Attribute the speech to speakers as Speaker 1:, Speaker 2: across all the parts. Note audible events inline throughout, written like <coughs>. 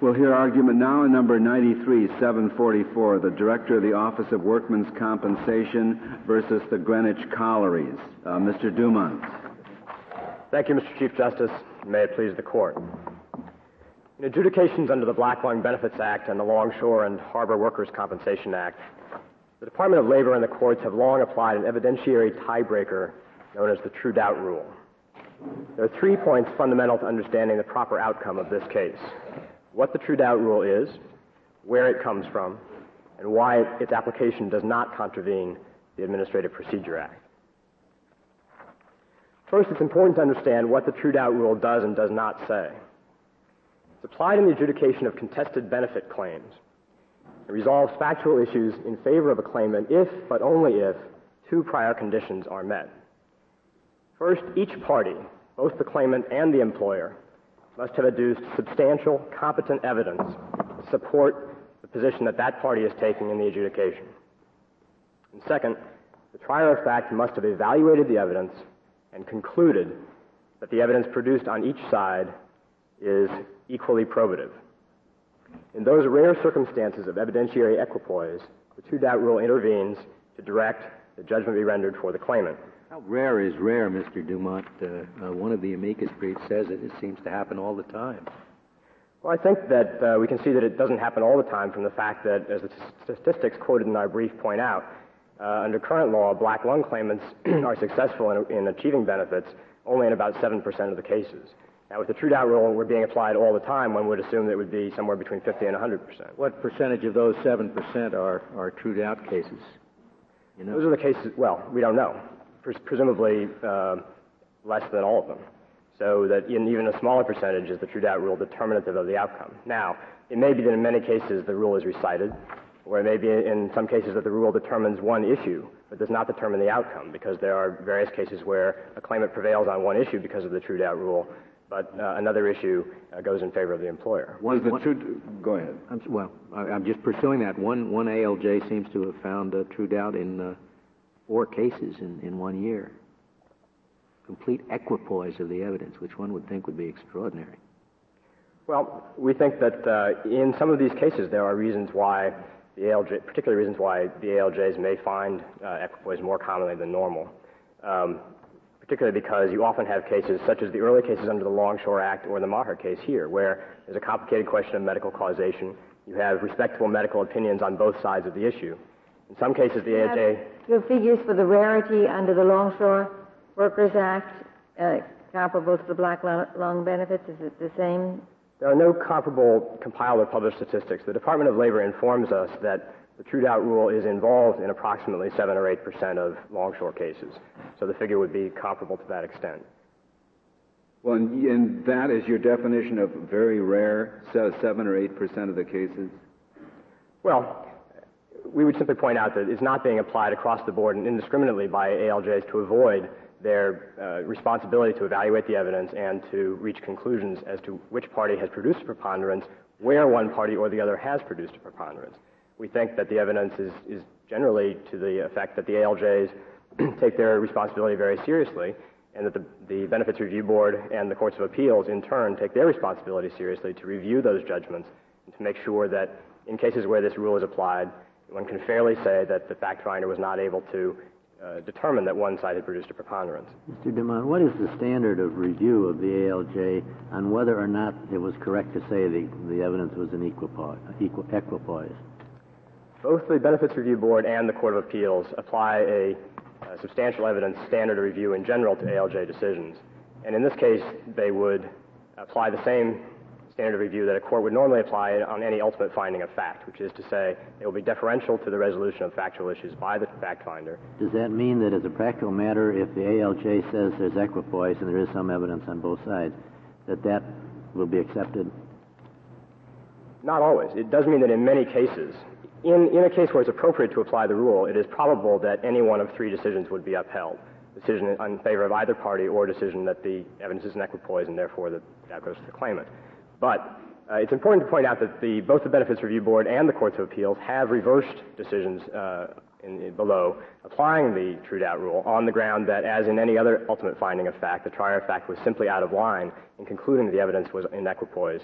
Speaker 1: We'll hear argument now in number 93, 744, the Director of the Office of Workmen's Compensation versus the Greenwich Collieries. Uh, Mr. Dumont.
Speaker 2: Thank you, Mr. Chief Justice. May it please the Court. In adjudications under the Black Lung Benefits Act and the Longshore and Harbor Workers' Compensation Act, the Department of Labor and the courts have long applied an evidentiary tiebreaker known as the true doubt rule. There are three points fundamental to understanding the proper outcome of this case what the true doubt rule is, where it comes from, and why its application does not contravene the Administrative Procedure Act. First, it's important to understand what the true doubt rule does and does not say. It's applied in the adjudication of contested benefit claims. It resolves factual issues in favor of a claimant if, but only if, two prior conditions are met. First, each party, both the claimant and the employer, must have adduced substantial, competent evidence to support the position that that party is taking in the adjudication. And second, the trier of fact must have evaluated the evidence and concluded that the evidence produced on each side is equally probative. In those rare circumstances of evidentiary equipoise, the true doubt rule intervenes to direct the judgment be rendered for the claimant.
Speaker 3: How rare is rare, Mr. Dumont? Uh, uh, one of the amicus briefs says it. It seems to happen all the time.
Speaker 2: Well, I think that uh, we can see that it doesn't happen all the time from the fact that, as the statistics quoted in our brief point out, uh, under current law, black lung claimants <clears throat> are successful in, in, achieving benefits only in about 7% of the cases. Now, with the true doubt rule, we're being applied all the time, one would assume that it would be somewhere between 50 and 100%.
Speaker 3: What percentage of those 7% are, are true doubt cases?
Speaker 2: You know? Those are the cases, well, we don't know presumably uh, less than all of them. So that in even a smaller percentage is the true doubt rule determinative of the outcome. Now, it may be that in many cases the rule is recited, or it may be in some cases that the rule determines one issue, but does not determine the outcome, because there are various cases where a claimant prevails on one issue because of the true doubt rule, but uh, another issue uh, goes in favor of the employer.
Speaker 1: Was the true? Go ahead.
Speaker 3: I'm, well, I, am just pursuing that. One one ALJ seems to have found a true doubt in uh, four cases in, in one year. Complete equipoise of the evidence, which one would think would be extraordinary.
Speaker 2: Well, we think that uh, in some of these cases there are reasons why the ALJ, particular reasons why the ALJs may find uh, equipoise more commonly than normal. Um, particularly because you often have cases such as the early cases under the Longshore Act or the Maher case here, where there's a complicated question of medical causation. You have respectable medical opinions on both sides of the issue. In some cases, the ALJ
Speaker 4: your figures for the rarity under the Longshore Workers Act uh, comparable to the black lung benefits? Is it the same?
Speaker 2: There are no comparable compiled or published statistics. The Department of Labor informs us that the true doubt rule is involved in approximately 7 or 8 percent of longshore cases. So the figure would be comparable to that extent.
Speaker 1: Well, and that is your definition of very rare, 7 or 8 percent of the cases?
Speaker 2: Well, we would simply point out that it's not being applied across the board and indiscriminately by ALJs to avoid their uh, responsibility to evaluate the evidence and to reach conclusions as to which party has produced a preponderance, where one party or the other has produced a preponderance. We think that the evidence is, is generally to the effect that the ALJs <clears throat> take their responsibility very seriously and that the, the Benefits Review Board and the Courts of Appeals in turn take their responsibility seriously to review those judgments and to make sure that in cases where this rule is applied, one can fairly say that the fact finder was not able to uh, determine that one side had produced a preponderance.
Speaker 3: Mr. Dumont, what is the standard of review of the ALJ on whether or not it was correct to say the, the evidence was an equipoise, equipoise?
Speaker 2: Both the Benefits Review Board and the Court of Appeals apply a, a substantial evidence standard of review in general to ALJ decisions. And in this case, they would apply the same standard of review that a court would normally apply on any ultimate finding of fact, which is to say it will be deferential to the resolution of factual issues by the fact finder.
Speaker 3: Does that mean that as a practical matter, if the ALJ says there's equipoise and there is some evidence on both sides, that that will be accepted?
Speaker 2: Not always. It does mean that in many cases, in, in a case where it's appropriate to apply the rule, it is probable that any one of three decisions would be upheld. Decision in favor of either party or decision that the evidence is in equipoise and therefore that, that goes to the claimant. But uh, it's important to point out that the, both the Benefits Review Board and the Courts of Appeals have reversed decisions uh, in, in below applying the true doubt rule on the ground that, as in any other ultimate finding of fact, the trier of fact was simply out of line in concluding that the evidence was in equipoise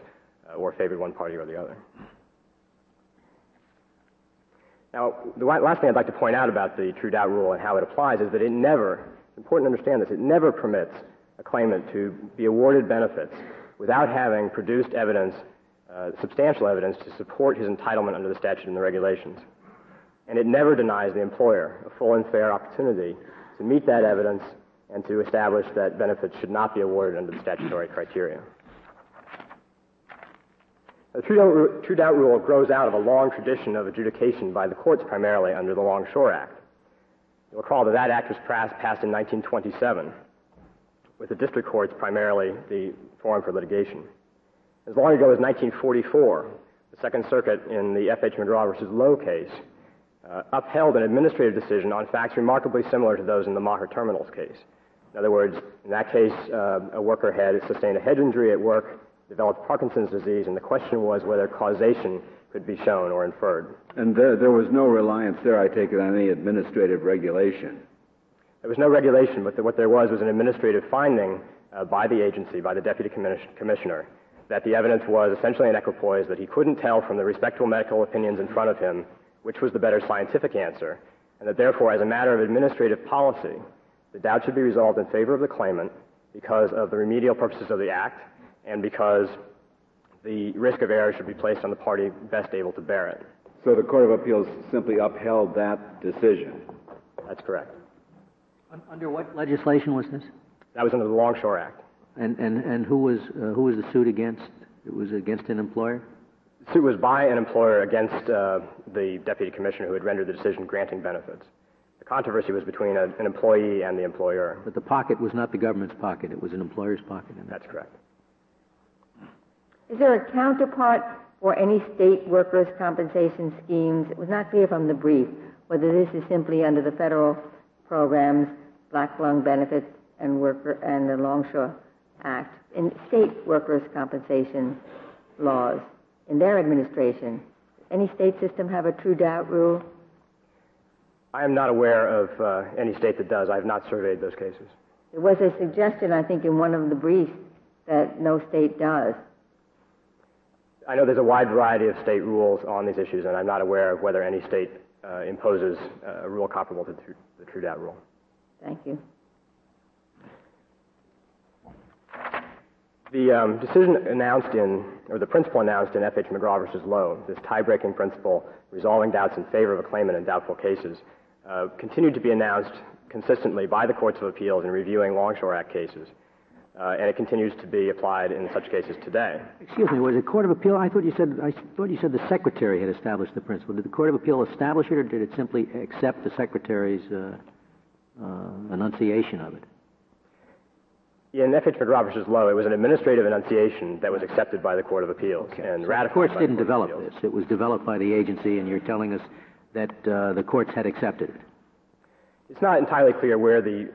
Speaker 2: uh, or favored one party or the other. Now, the last thing I'd like to point out about the true doubt rule and how it applies is that it never, it's important to understand this, it never permits a claimant to be awarded benefits without having produced evidence, uh, substantial evidence, to support his entitlement under the statute and the regulations. And it never denies the employer a full and fair opportunity to meet that evidence and to establish that benefits should not be awarded under the statutory criteria. The true doubt, true doubt rule grows out of a long tradition of adjudication by the courts primarily under the Longshore Act. You'll recall that that act was passed in 1927 with the district courts primarily the forum for litigation. As long ago as 1944, the Second Circuit in the F.H. McGraw versus Lowe case uh, upheld an administrative decision on facts remarkably similar to those in the Maher Terminals case. In other words, in that case, uh, a worker had sustained a head injury at work, developed Parkinson's disease, and the question was whether causation could be shown or inferred.
Speaker 1: And there, there was no reliance there, I take it, on any administrative regulation.
Speaker 2: There was no regulation, but the, what there was was an administrative finding uh, by the agency, by the deputy commissioner, that the evidence was essentially an equipoise, that he couldn't tell from the respectable medical opinions in front of him which was the better scientific answer, and that therefore, as a matter of administrative policy, the doubt should be resolved in favor of the claimant because of the remedial purposes of the Act and because the risk of error should be placed on the party best able to bear it.
Speaker 1: So the Court of Appeals simply upheld that decision.
Speaker 2: That's correct.
Speaker 3: Under what legislation was this?
Speaker 2: That was under the Longshore Act.
Speaker 3: And, and, and who, was, uh, who was the suit against? It was against an employer?
Speaker 2: The suit was by an employer against uh, the deputy commissioner who had rendered the decision granting benefits. The controversy was between a, an employee and the employer.
Speaker 3: But the pocket was not the government's pocket, it was an employer's pocket.
Speaker 2: And that's correct.
Speaker 4: Is there a counterpart for any state workers' compensation schemes? It was not clear from the brief whether this is simply under the federal programs, black lung benefits, and worker and the Longshore Act. In state workers' compensation laws, in their administration, any state system have a true doubt rule?
Speaker 2: I am not aware of uh, any state that does. I have not surveyed those cases.
Speaker 4: There was a suggestion, I think, in one of the briefs that no state does.
Speaker 2: I know there's a wide variety of state rules on these issues, and I'm not aware of whether any state uh, imposes uh, a rule comparable to the true, the true doubt rule.
Speaker 4: Thank you.
Speaker 2: The um, decision announced in, or the principle announced in F.H. McGraw versus Lowe, this tie-breaking principle resolving doubts in favor of a claimant in doubtful cases, uh, continued to be announced consistently by the courts of appeals in reviewing Longshore Act cases, uh, and it continues to be applied in such cases today.
Speaker 3: Excuse me, was it Court of Appeal? I thought you said I thought you said the Secretary had established the principle. Did the Court of Appeal establish it, or did it simply accept the Secretary's uh, uh enunciation of it?
Speaker 2: In F.H. McGraw versus Lowe, it was an administrative enunciation that was accepted by the Court of Appeals
Speaker 3: okay.
Speaker 2: and
Speaker 3: so
Speaker 2: ratified.
Speaker 3: The courts didn't
Speaker 2: the
Speaker 3: develop
Speaker 2: this.
Speaker 3: It was developed by the agency, and you're telling us that uh, the courts had accepted it.
Speaker 2: It's not entirely clear where the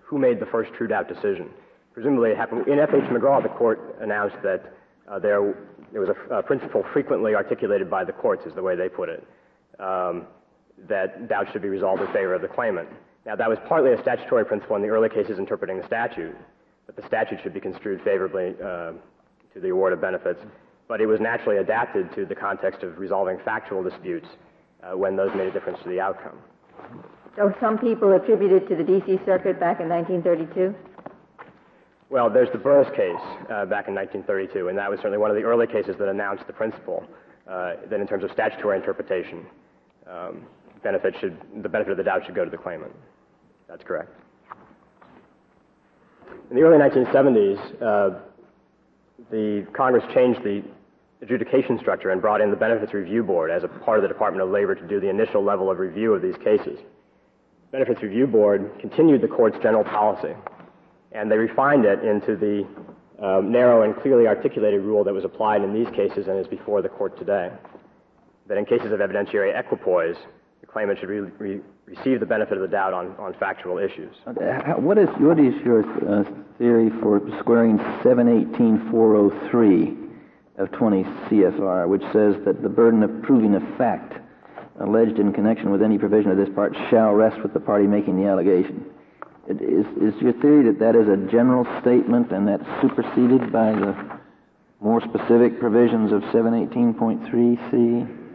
Speaker 2: who made the first true doubt decision. Presumably, it happened in F.H. McGraw. The court announced that uh, there there was a, a, principle frequently articulated by the courts, is the way they put it, um, that doubt should be resolved in favor of the claimant. Now, that was partly a statutory principle in the early cases interpreting the statute, that the statute should be construed favorably uh, to the award of benefits, but it was naturally adapted to the context of resolving factual disputes uh, when those made a difference to the outcome.
Speaker 4: So some people attribute it to the D.C. Circuit back in 1932?
Speaker 2: Well, there's the Burris case uh, back in 1932, and that was certainly one of the early cases that announced the principle uh, that in terms of statutory interpretation, um, benefit should, the benefit of the doubt should go to the claimant. That's correct. In the early 1970s, uh, the Congress changed the adjudication structure and brought in the Benefits Review Board as a part of the Department of Labor to do the initial level of review of these cases. Benefits Review Board continued the court's general policy, and they refined it into the um, narrow and clearly articulated rule that was applied in these cases and is before the court today. That in cases of evidentiary equipoise, the claimant should re- re- receive the benefit of the doubt on, on factual issues.
Speaker 5: Uh, what is, what is your uh, theory for squaring 718403 of 20 CFR, which says that the burden of proving a fact alleged in connection with any provision of this part shall rest with the party making the allegation? Is, is your theory that that is a general statement and that's superseded by the more specific provisions of 718.3C?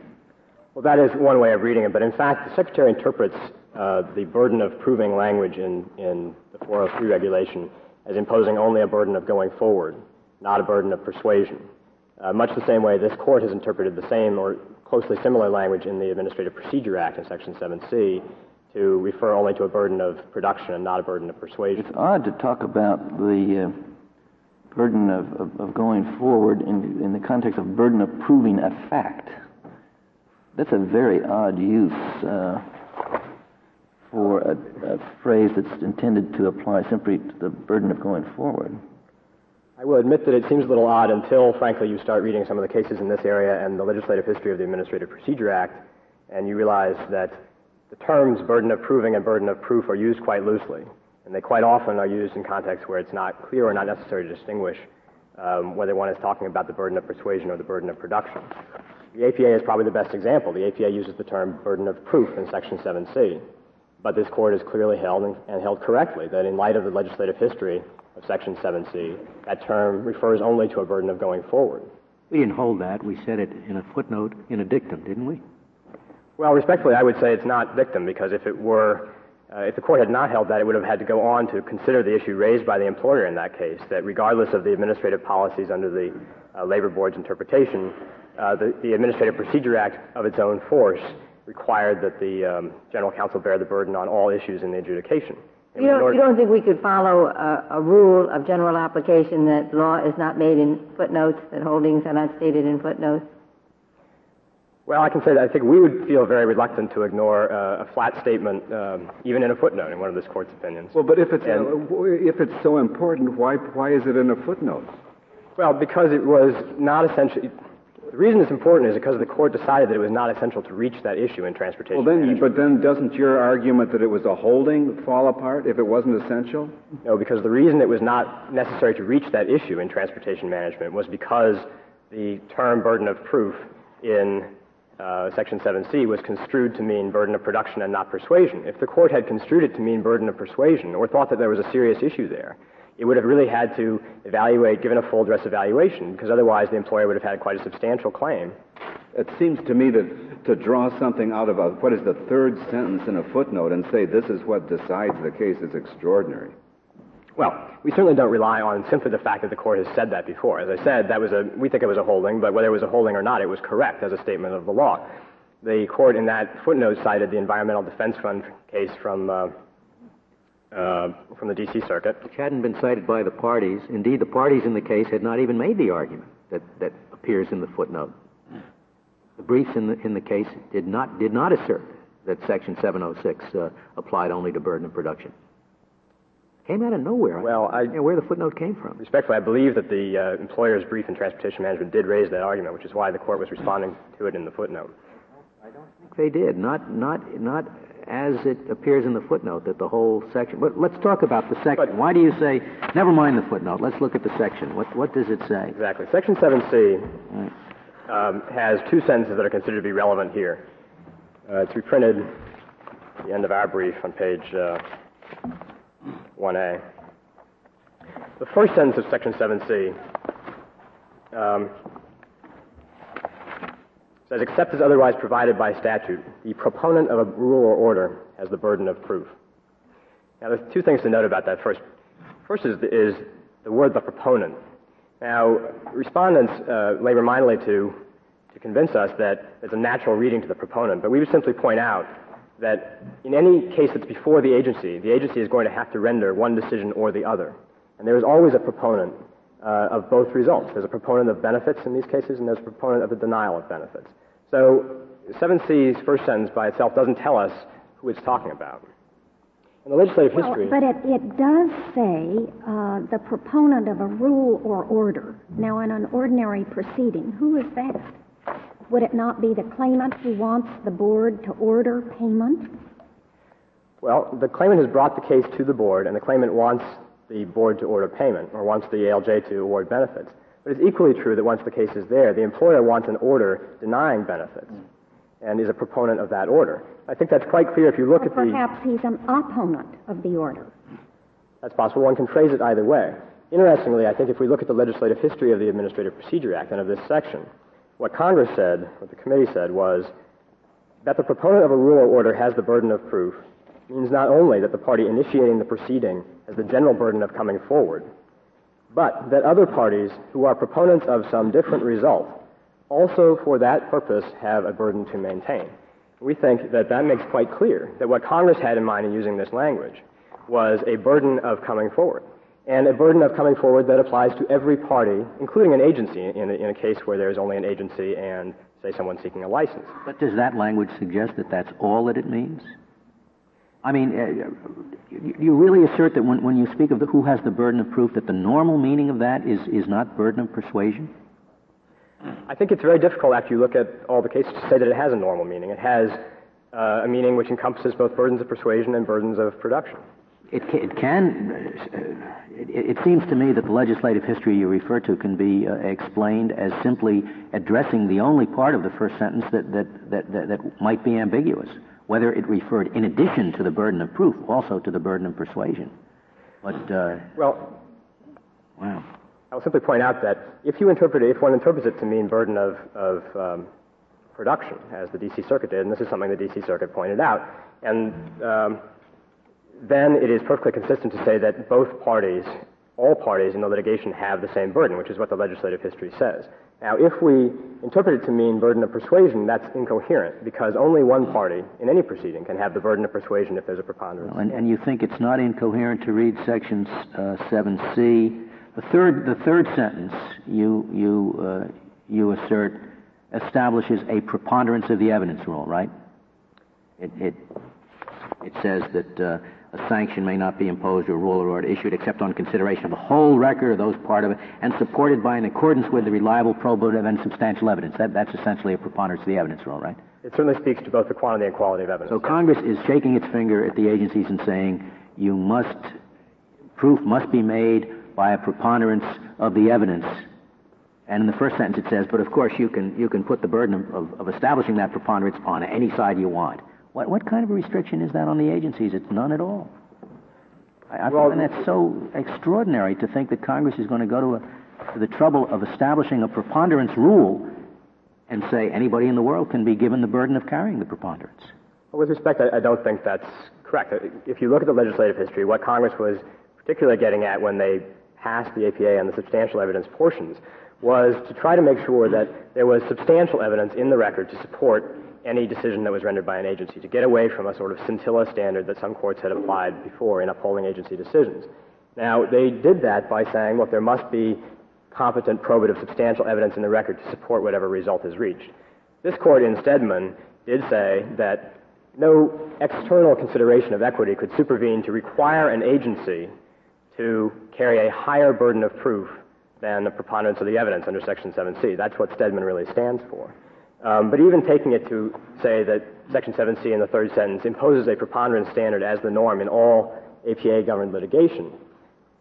Speaker 2: Well, that is one way of reading it, but in fact, the Secretary interprets uh, the burden of proving language in, in the 403 regulation as imposing only a burden of going forward, not a burden of persuasion. Uh, much the same way this court has interpreted the same or closely similar language in the Administrative Procedure Act in Section 7C to refer only to a burden of production and not a burden of persuasion.
Speaker 5: It's odd to talk about the uh, burden of, of, of, going forward in, in the context of burden of proving a fact. That's a very odd use uh, for a, a, phrase that's intended to apply simply to the burden of going forward.
Speaker 2: I will admit that it seems a little odd until, frankly, you start reading some of the cases in this area and the legislative history of the Administrative Procedure Act, and you realize that the terms burden of proving and burden of proof are used quite loosely, and they quite often are used in contexts where it's not clear or not necessary to distinguish um, whether one is talking about the burden of persuasion or the burden of production. The APA is probably the best example. The APA uses the term burden of proof in Section 7C. But this court has clearly held, and held correctly, that in light of the legislative history of Section 7C, that term refers only to a burden of going forward.
Speaker 3: We didn't hold that. We said it in a footnote in a dictum, didn't we?
Speaker 2: Well, respectfully, I would say it's not dictum because if it were, uh, if the court had not held that, it would have had to go on to consider the issue raised by the employer in that case, that regardless of the administrative policies under the uh, labor board's interpretation, uh, the, the, Administrative Procedure Act of its own force required that the um, general counsel bear the burden on all issues in the adjudication.
Speaker 4: You don't, you don't, think we could follow a, a, rule of general application that law is not made in footnotes, that holdings are not stated in footnotes?
Speaker 2: Well, I can say that I think we would feel very reluctant to ignore uh, a flat statement, um, even in a footnote, in one of this court's opinions.
Speaker 1: Well, but if it's, and, uh, if it's so important, why, why is it in a footnote?
Speaker 2: Well, because it was not essentially the reason it's important is because the court decided that it was not essential to reach that issue in transportation.
Speaker 1: Well, then, but then doesn't your argument that it was a holding fall apart if it wasn't essential?
Speaker 2: No, because the reason it was not necessary to reach that issue in transportation management was because the term burden of proof in uh, Section 7C was construed to mean burden of production and not persuasion. If the court had construed it to mean burden of persuasion or thought that there was a serious issue there, it would have really had to evaluate, given a full dress evaluation, because otherwise the employer would have had quite a substantial claim.
Speaker 1: It seems to me that to draw something out of a, what is the third sentence in a footnote and say this is what decides the case is extraordinary.
Speaker 2: Well, we certainly don't rely on simply the fact that the court has said that before. As I said, that was a, we think it was a holding, but whether it was a holding or not, it was correct as a statement of the law. The court in that footnote cited the Environmental Defense Fund case from uh, uh, from the D.C. Circuit.
Speaker 3: Which hadn't been cited by the parties. Indeed, the parties in the case had not even made the argument that, that appears in the footnote. The briefs in the, in the case did not, did not assert that Section 706 uh, applied only to burden of production. Came out of nowhere.
Speaker 2: Well, I,
Speaker 3: you know, where the footnote came from.
Speaker 2: Respectfully, I believe that the uh, employer's brief in transportation management did raise that argument, which is why the court was responding to it in the footnote.
Speaker 3: I don't think they did. Not, not, not as it appears in the footnote that the whole section. But let's talk about the section. But, Why do you say, never mind the footnote, let's look at the section. What, what does it say?
Speaker 2: Exactly. Section 7C right. um, has two sentences that are considered to be relevant here. Uh, it's reprinted at the end of our brief on page uh, 1A. The first sentence of Section 7C um, says, except as otherwise provided by statute, the proponent of a rule or order has the burden of proof. Now, there's two things to note about that. First, first is, the, is the word the proponent. Now, respondents uh, labor mightily to, to convince us that there's a natural reading to the proponent, but we would simply point out that in any case that's before the agency, the agency is going to have to render one decision or the other. And there is always a proponent uh, of both results. There's a proponent of benefits in these cases, and there's a proponent of the denial of benefits. So 7C's first sentence by itself doesn't tell us who it's talking about. In the legislative
Speaker 6: well,
Speaker 2: history.
Speaker 6: But it, it does say uh, the proponent of a rule or order. Now, in an ordinary proceeding, who is that? Would it not be the claimant who wants the board to order payment?
Speaker 2: Well, the claimant has brought the case to the board, and the claimant wants the board to order payment or wants the ALJ to award benefits. But it's equally true that once the case is there, the employer wants an order denying benefits and is a proponent of that order. I think that's quite clear if you look
Speaker 6: or
Speaker 2: at
Speaker 6: the. Perhaps he's an opponent of the order.
Speaker 2: That's possible. One can phrase it either way. interestingly, I think if we look at the legislative history of the Administrative Procedure Act and of this section, what Congress said, what the committee said, was that the proponent of a rule or order has the burden of proof means not only that the party initiating the proceeding has the general burden of coming forward, but that other parties who are proponents of some different result also for that purpose have a burden to maintain. We think that that makes quite clear that what Congress had in mind in using this language was a burden of coming forward, and a burden of coming forward that applies to every party, including an agency in a, in a case where there's only an agency and, say, someone seeking a license.
Speaker 3: But does that language suggest that that's all that it means? I mean, uh, you really assert that when, when you speak of the, who has the burden of proof, that the normal meaning of that is, is not burden of persuasion?
Speaker 2: I think it's very difficult after you look at all the cases to say that it has a normal meaning. It has uh, a meaning which encompasses both burdens of persuasion and burdens of production.
Speaker 3: It can, it, can uh, it, it, seems to me that the legislative history you refer to can be uh, explained as simply addressing the only part of the first sentence that, that, that, that, that might be ambiguous whether it referred, in addition to the burden of proof, also to the burden of persuasion. But, uh,
Speaker 2: well,
Speaker 3: wow.
Speaker 2: I'll simply point out that if you interpret it, if one interprets it to mean burden of, of um, production, as the D.C. Circuit did, and this is something the D.C. Circuit pointed out, and um, then it is perfectly consistent to say that both parties, all parties in the litigation, have the same burden, which is what the legislative history says. Now, if we interpret it to mean burden of persuasion, that's incoherent because only one party in any proceeding can have the burden of persuasion if there's a preponderance.
Speaker 3: And, and you think it's not incoherent to read section uh, 7c. The third, the third sentence you, you, uh, you assert establishes a preponderance of the evidence rule, right? It, it, it says that uh, a sanction may not be imposed or a rule or order issued except on consideration of the whole record or those part of it and supported by in accordance with the reliable, probative, and substantial evidence. That, that's essentially a preponderance of the evidence rule, right?
Speaker 2: It certainly speaks to both the quantity and quality of evidence.
Speaker 3: So Congress is shaking its finger at the agencies and saying you must, proof must be made by a preponderance of the evidence. And in the first sentence it says, but of course you can, you can put the burden of, of, of establishing that preponderance on any side you want. What, what kind of a restriction is that on the agencies? It's none at all. I, I well, find that so extraordinary to think that Congress is going to go to, a, to the trouble of establishing a preponderance rule and say anybody in the world can be given the burden of carrying the preponderance.
Speaker 2: Well, with respect, I, I don't think that's correct. If you look at the legislative history, what Congress was particularly getting at when they passed the APA and the substantial evidence portions was to try to make sure that there was substantial evidence in the record to support any decision that was rendered by an agency, to get away from a sort of scintilla standard that some courts had applied before in upholding agency decisions. Now, they did that by saying, look, there must be competent, probative, substantial evidence in the record to support whatever result is reached. This court in Steadman did say that no external consideration of equity could supervene to require an agency to carry a higher burden of proof than the preponderance of the evidence under Section 7C. That's what Steadman really stands for. Um, but even taking it to say that Section 7C in the third sentence imposes a preponderance standard as the norm in all APA governed litigation,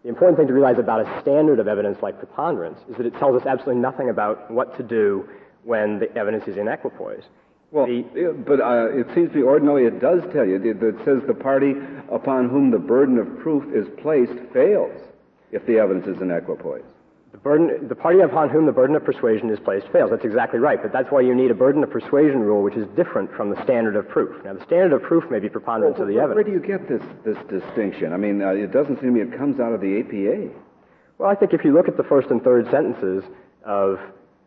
Speaker 2: the important thing to realize about a standard of evidence like preponderance is that it tells us absolutely nothing about what to do when the evidence is in equipoise.
Speaker 1: Well, the, but uh, it seems to me ordinarily it does tell you that it says the party upon whom the burden of proof is placed fails if the evidence is in equipoise.
Speaker 2: The, burden, the party upon whom the burden of persuasion is placed fails. That's exactly right. But that's why you need a burden of persuasion rule, which is different from the standard of proof. Now, the standard of proof may be preponderance
Speaker 1: well,
Speaker 2: of the
Speaker 1: where,
Speaker 2: evidence.
Speaker 1: Where do you get this, this distinction? I mean, uh, it doesn't seem to me it comes out of the APA.
Speaker 2: Well, I think if you look at the first and third sentences of,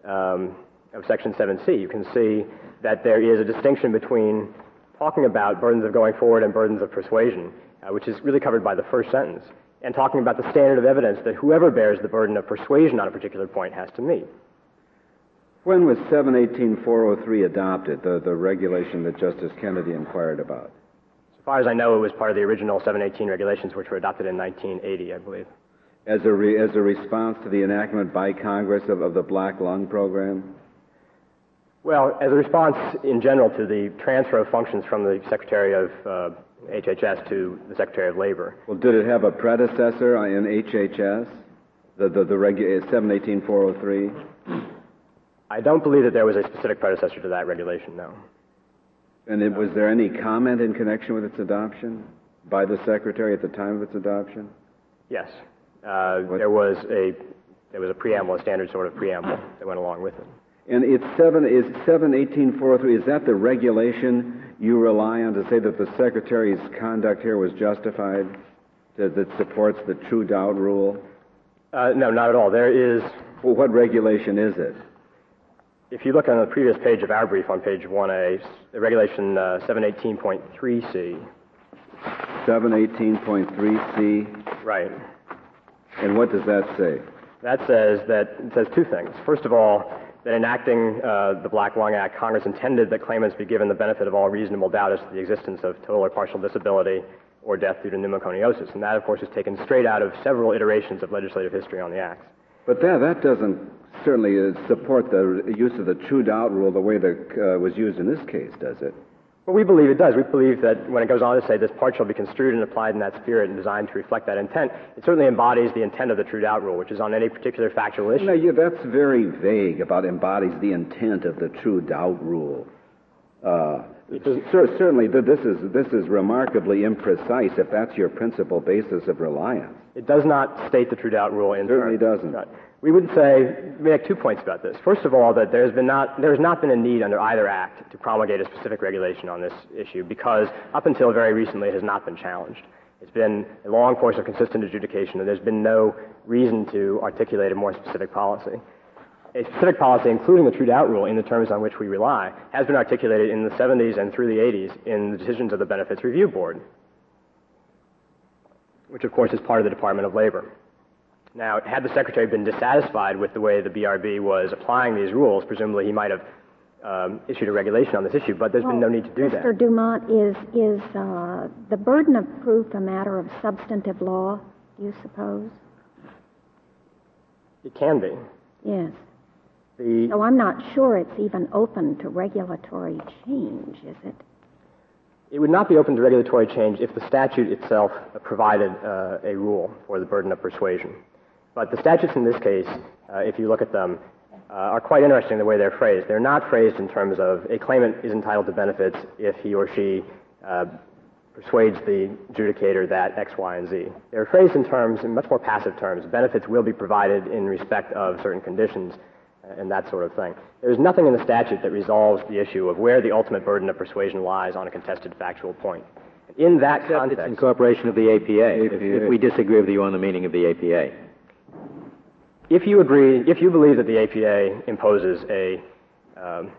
Speaker 2: um, of Section 7C, you can see that there is a distinction between talking about burdens of going forward and burdens of persuasion, uh, which is really covered by the first sentence and talking about the standard of evidence that whoever bears the burden of persuasion on a particular point has to meet.
Speaker 1: When was 718-403 adopted, the, the regulation that Justice Kennedy inquired about?
Speaker 2: So far as I know, it was part of the original 718 regulations, which were adopted in 1980, I believe.
Speaker 1: As a, re, as a response to the enactment by Congress of, of the Black Lung Program?
Speaker 2: Well, as a response in general to the transfer of functions from the Secretary of uh, HHS to the Secretary of Labor.
Speaker 1: Well, did it have a predecessor in HHS? The, the, the regu- 718403?
Speaker 2: I don't believe that there was a specific predecessor to that regulation, no.
Speaker 1: And it, was there any comment in connection with its adoption by the Secretary at the time of its adoption?
Speaker 2: Yes. uh, there was a there was a preamble, a standard sort of preamble that went along with it.
Speaker 1: And it's seven, is seven eighteen four oh three, is that the regulation you rely on to say that the secretary's conduct here was justified? That, that supports the true doubt rule?
Speaker 2: Uh, no, not at all. There is,
Speaker 1: Well, what regulation is it?
Speaker 2: if you look on the previous page of our brief on page 1A, regulation uh, 718.3C,
Speaker 1: Seven eighteen point three C,
Speaker 2: right,
Speaker 1: and what does that say?
Speaker 2: that says that it says two things. First of all, that enacting uh, the Black Lung Act, Congress intended that claimants be given the benefit of all reasonable doubt as to the existence of total or partial disability or death due to pneumoconiosis. And that, of course, is taken straight out of several iterations of legislative history on the acts.
Speaker 1: But that, that doesn't certainly uh, support the use of the true doubt rule the way that uh, was used in this case, does it?
Speaker 2: Well, we believe it does. We believe that when it goes on to say this part shall be construed and applied in that spirit and designed to reflect that intent, it certainly embodies the intent of the true doubt rule, which is on any particular factual issue.
Speaker 1: No, yeah, that's very vague about embodies the intent of the true doubt rule. Uh, cer- certainly, th- this is this is remarkably imprecise if that's your principal basis of reliance.
Speaker 2: It does not state the true doubt rule in
Speaker 1: Certainly
Speaker 2: terms-
Speaker 1: doesn't.
Speaker 2: Right. We would say, make two points about this. First of all, that there's been not, there has not been a need under either act to promulgate a specific regulation on this issue because up until very recently it has not been challenged. It's been a long course of consistent adjudication and there's been no reason to articulate a more specific policy. A specific policy, including the true doubt rule in the terms on which we rely, has been articulated in the 70s and through the 80s in the decisions of the Benefits Review Board, which of course is part of the Department of Labor. Now, had the Secretary been dissatisfied with the way the BRB was applying these rules, presumably he might have um, issued a regulation on this issue, but there's been no need to do that.
Speaker 6: Mr. Dumont, is, is uh, the burden of proof a matter of substantive law, do you suppose?
Speaker 2: It can be.
Speaker 6: Yes.
Speaker 2: The,
Speaker 6: So I'm not sure it's even open to regulatory change, is it?
Speaker 2: it would not be open to regulatory change if the statute itself provided uh, a rule for the burden of persuasion. But the statutes in this case, uh, if you look at them, uh, are quite interesting the way they're phrased. They're not phrased in terms of a claimant is entitled to benefits if he or she uh, persuades the adjudicator that X, Y, and Z. They're phrased in terms, in much more passive terms. Benefits will be provided in respect of certain conditions uh, and that sort of thing. There's nothing in the statute that resolves the issue of where the ultimate burden of persuasion lies on a contested factual point. In that
Speaker 3: Except it's
Speaker 2: context,
Speaker 3: incorporation of the APA, if,
Speaker 1: APA.
Speaker 3: if we disagree with you on the meaning of the APA.
Speaker 2: If you agree, if you believe that the APA imposes a, um,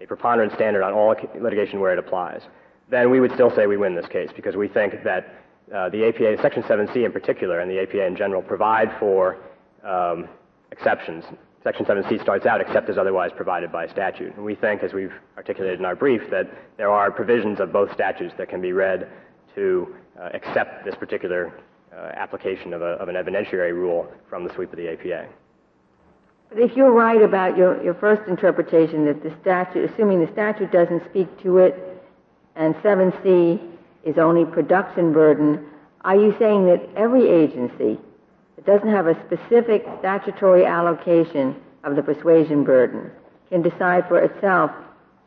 Speaker 2: a preponderance standard on all litigation where it applies, then we would still say we win this case because we think that uh, the APA, Section 7C in particular, and the APA in general, provide for um, exceptions. Section 7C starts out except as otherwise provided by statute. And we think, as we've articulated in our brief, that there are provisions of both statutes that can be read to uh, accept this particular Uh, application of, a, of an evidentiary rule from the sweep of the APA.
Speaker 4: But if you're right about your, your first interpretation that the statute, assuming the statute doesn't speak to it, and 7C is only production burden, are you saying that every agency that doesn't have a specific statutory allocation of the persuasion burden can decide for itself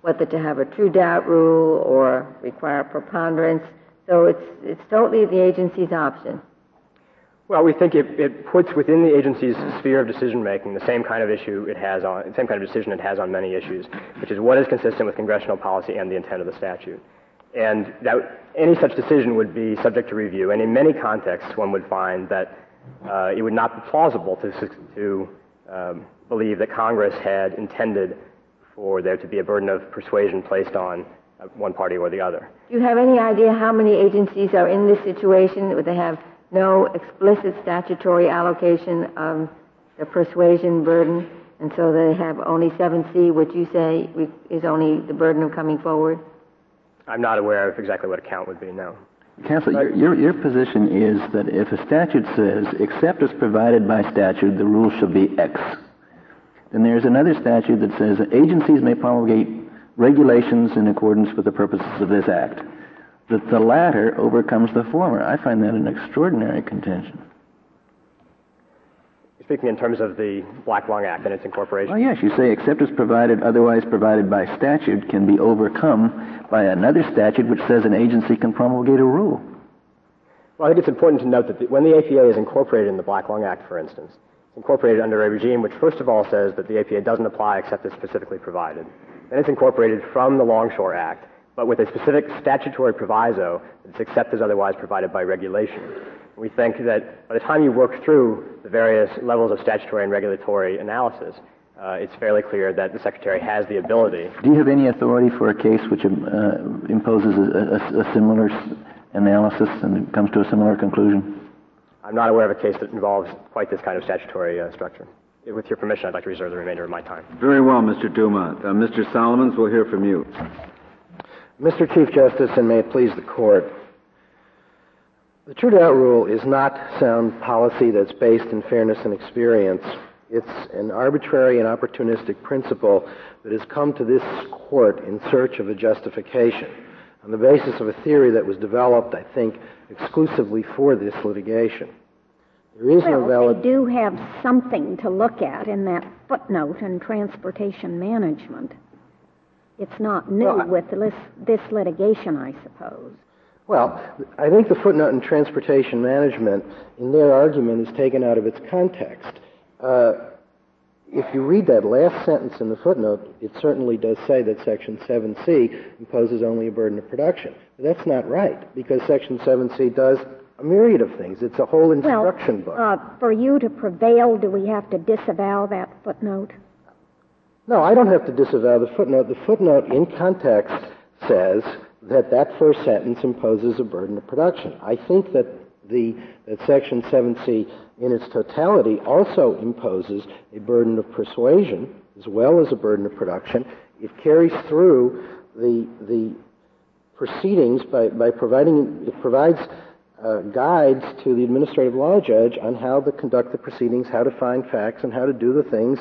Speaker 4: whether to have a true doubt rule or require preponderance? So it's, it's totally the agency's option.
Speaker 2: Well, we think it, it puts within the agency's sphere of decision making the same kind of issue it has on, same kind of decision it has on many issues, which is what is consistent with congressional policy and the intent of the statute. And that any such decision would be subject to review, and in many contexts, one would find that uh, it would not be plausible to, to um, believe that Congress had intended for there to be a burden of persuasion placed on uh, one party or the other.
Speaker 4: Do you have any idea how many agencies are in this situation where they have no explicit statutory allocation of the persuasion burden, and so they have only 7C, which you say is only the burden of coming forward?
Speaker 2: I'm not aware of exactly what a count would be, no.
Speaker 5: Counsel, your, your, your position is that if a statute says, except as provided by statute, the rule shall be X, then there's another statute that says that agencies may promulgate regulations in accordance with the purposes of this act. That the latter overcomes the former. I find that an extraordinary contention.
Speaker 2: Speaking in terms of the Black Lung Act and its incorporation.
Speaker 5: Well, yes, you say except as provided, otherwise provided by statute, can be overcome by another statute which says an agency can promulgate a rule.
Speaker 2: Well, I think it's important to note that the, when the APA is incorporated in the Black Lung Act, for instance, it's incorporated under a regime which, first of all, says that the APA doesn't apply except as specifically provided. Then it's incorporated from the Longshore Act, but with a specific statutory proviso that's except as otherwise provided by regulation. We think that by the time you work through the various levels of statutory and regulatory analysis, uh, it's fairly clear that the Secretary has the ability.
Speaker 5: Do you have any authority for a case which uh, imposes a, a, a similar analysis and comes to a similar conclusion?
Speaker 2: I'm not aware of a case that involves quite this kind of statutory uh, structure. With your permission, I'd like to reserve the remainder of my time.
Speaker 1: Very well, Mr. Dumont. Uh, Mr. Solomons, we'll hear from you.
Speaker 7: Mr. Chief Justice, and may it please the Court, the true doubt rule is not sound policy that's based in fairness and experience. It's an arbitrary and opportunistic principle that has come to this court in search of a justification on the basis of a theory that was developed, I think, exclusively for this litigation.
Speaker 6: There is well, no valid. They do have something to look at in that footnote in transportation management. It's not new well, with this, this litigation, I suppose.
Speaker 7: Well, I think the footnote in transportation management, in their argument, is taken out of its context. Uh, if you read that last sentence in the footnote, it certainly does say that Section 7C imposes only a burden of production. But that's not right, because Section 7C does a myriad of things. It's a whole instruction
Speaker 6: well, book. Uh, for you to prevail, do we have to disavow that footnote?
Speaker 7: No, I don't have to disavow the footnote. The footnote in context says that that first sentence imposes a burden of production. I think that the that Section 7C in its totality also imposes a burden of persuasion as well as a burden of production. It carries through the the proceedings by, by providing it provides uh, guides to the administrative law judge on how to conduct the proceedings, how to find facts, and how to do the things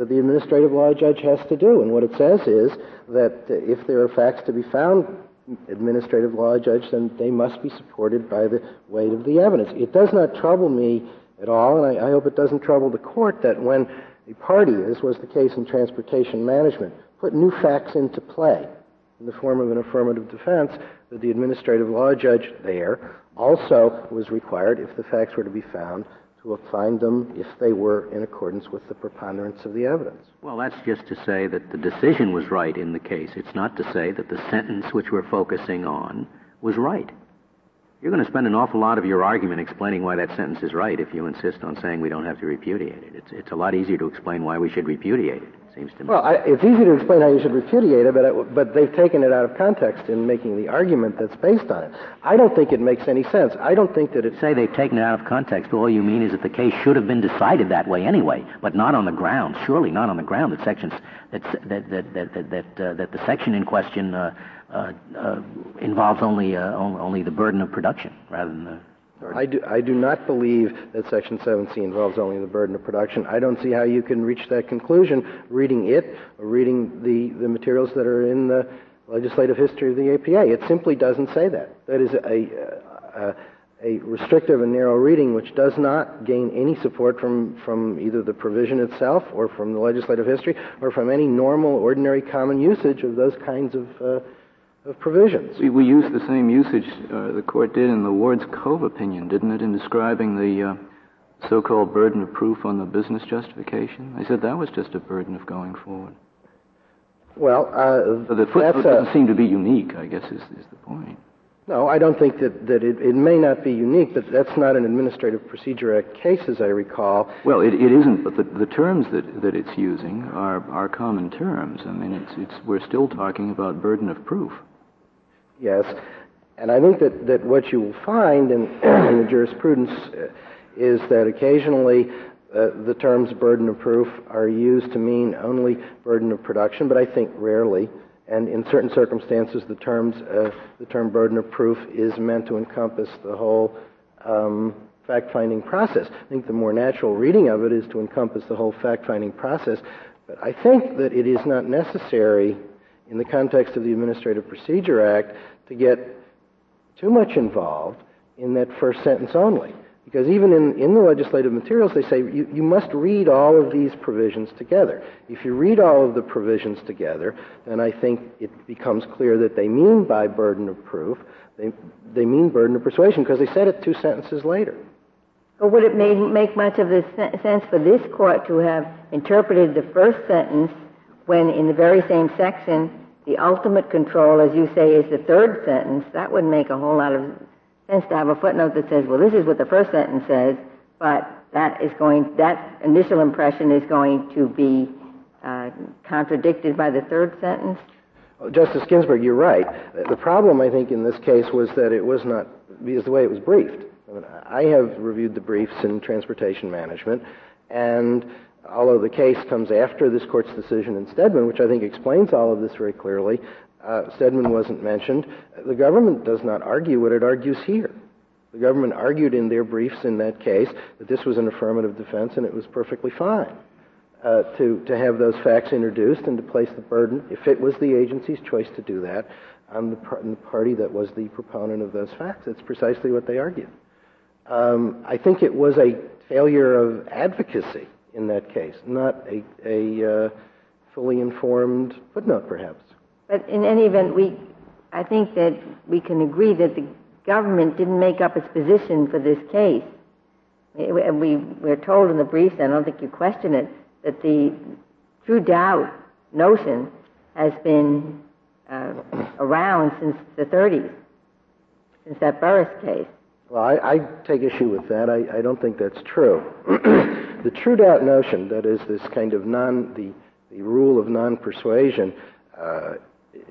Speaker 7: that the administrative law judge has to do. And what it says is that if there are facts to be found administrative law judge, then they must be supported by the weight of the evidence. It does not trouble me at all, and I, I hope it doesn't trouble the court, that when a party, as was the case in transportation management, put new facts into play in the form of an affirmative defense, that the administrative law judge there also was required, if the facts were to be found, to find them if they were in accordance with the preponderance of the evidence.
Speaker 3: Well, that's just to say that the decision was right in the case. It's not to say that the sentence which we're focusing on was right. You're going to spend an awful lot of your argument explaining why that sentence is right if you insist on saying we don't have to repudiate it. It's, it's a lot easier to explain why we should repudiate it seems to me.
Speaker 7: Well, I, it's easy to explain how you should repudiate it, but, it, but they've taken it out of context in making the argument that's based on it. I don't think it makes any sense. I don't think that it.
Speaker 3: Say they've taken it out of context. All you mean is that the case should have been decided that way anyway, but not on the ground. Surely not on the ground that sections that that that that that, that, uh, that the section in question uh, uh, uh involves only uh, only the burden of production rather than the
Speaker 7: I do, I do not believe that Section 7C involves only the burden of production. I don't see how you can reach that conclusion reading it or reading the, the materials that are in the legislative history of the APA. It simply doesn't say that. That is a, a, a restrictive and narrow reading which does not gain any support from, from either the provision itself or from the legislative history or from any normal, ordinary, common usage of those kinds of. Uh, of provisions.
Speaker 8: We, we used the same usage uh, the court did in the Ward's Cove opinion, didn't it, in describing the uh, so-called burden of proof on the business justification? They said that was just a burden of going forward.
Speaker 7: Well, uh,
Speaker 8: so the footnote doesn't seem to be unique. I guess is, is the point.
Speaker 7: No, I don't think that, that it, it, may not be unique, but that's not an Administrative Procedure Act case, as I recall.
Speaker 8: Well, it, it isn't, but the, the terms that, that it's using are, are common terms. I mean, it's, it's, we're still talking about burden of proof.
Speaker 7: Yes. And I think that, that what you will find in, <clears throat> in the jurisprudence uh, is that occasionally uh, the terms burden of proof are used to mean only burden of production, but I think rarely. And in certain circumstances, the terms uh, the term burden of proof is meant to encompass the whole um, fact-finding process. I think the more natural reading of it is to encompass the whole fact-finding process. But I think that it is not necessary in the context of the Administrative Procedure Act to get too much involved in that first sentence only. Because even in, in the legislative materials, they say you, you must read all of these provisions together. If you read all of the provisions together, then I think it becomes clear that they mean by burden of proof, they, they mean burden of persuasion, because they said it two sentences later.
Speaker 4: But would it make, make much of this sense for this court to have interpreted the first sentence when in the very same section the ultimate control, as you say, is the third sentence? That wouldn't make a whole lot of sense to have a footnote that says, well, this is what the first sentence says, but that is going, that initial impression is going to be uh, contradicted by the third sentence?
Speaker 7: Justice Ginsburg, you're right. The problem, I think, in this case was that it was not, because the way it was briefed. I, mean, I have reviewed the briefs in transportation management, and although the case comes after this court's decision in Steadman, which I think explains all of this very clearly, uh, Steadman wasn't mentioned. The government does not argue what it argues here. The government argued in their briefs in that case that this was an affirmative defense and it was perfectly fine uh, to, have those facts introduced and to place the burden, if it was the agency's choice to do that, on the, on the party that was the proponent of those facts. That's precisely what they argued. Um, I think it was a failure of advocacy in that case, not a, uh, fully informed footnote, perhaps.
Speaker 4: But in any event, I think that we can agree that the government didn't make up its position for this case. We're told in the briefs, and I don't think you question it, that the true doubt notion has been uh, around since the 30s, since that Burris case.
Speaker 7: Well, I, I take issue with that. I, I don't think that's true. <clears throat> the true doubt notion, that is, this kind of non, the, the rule of non persuasion, uh,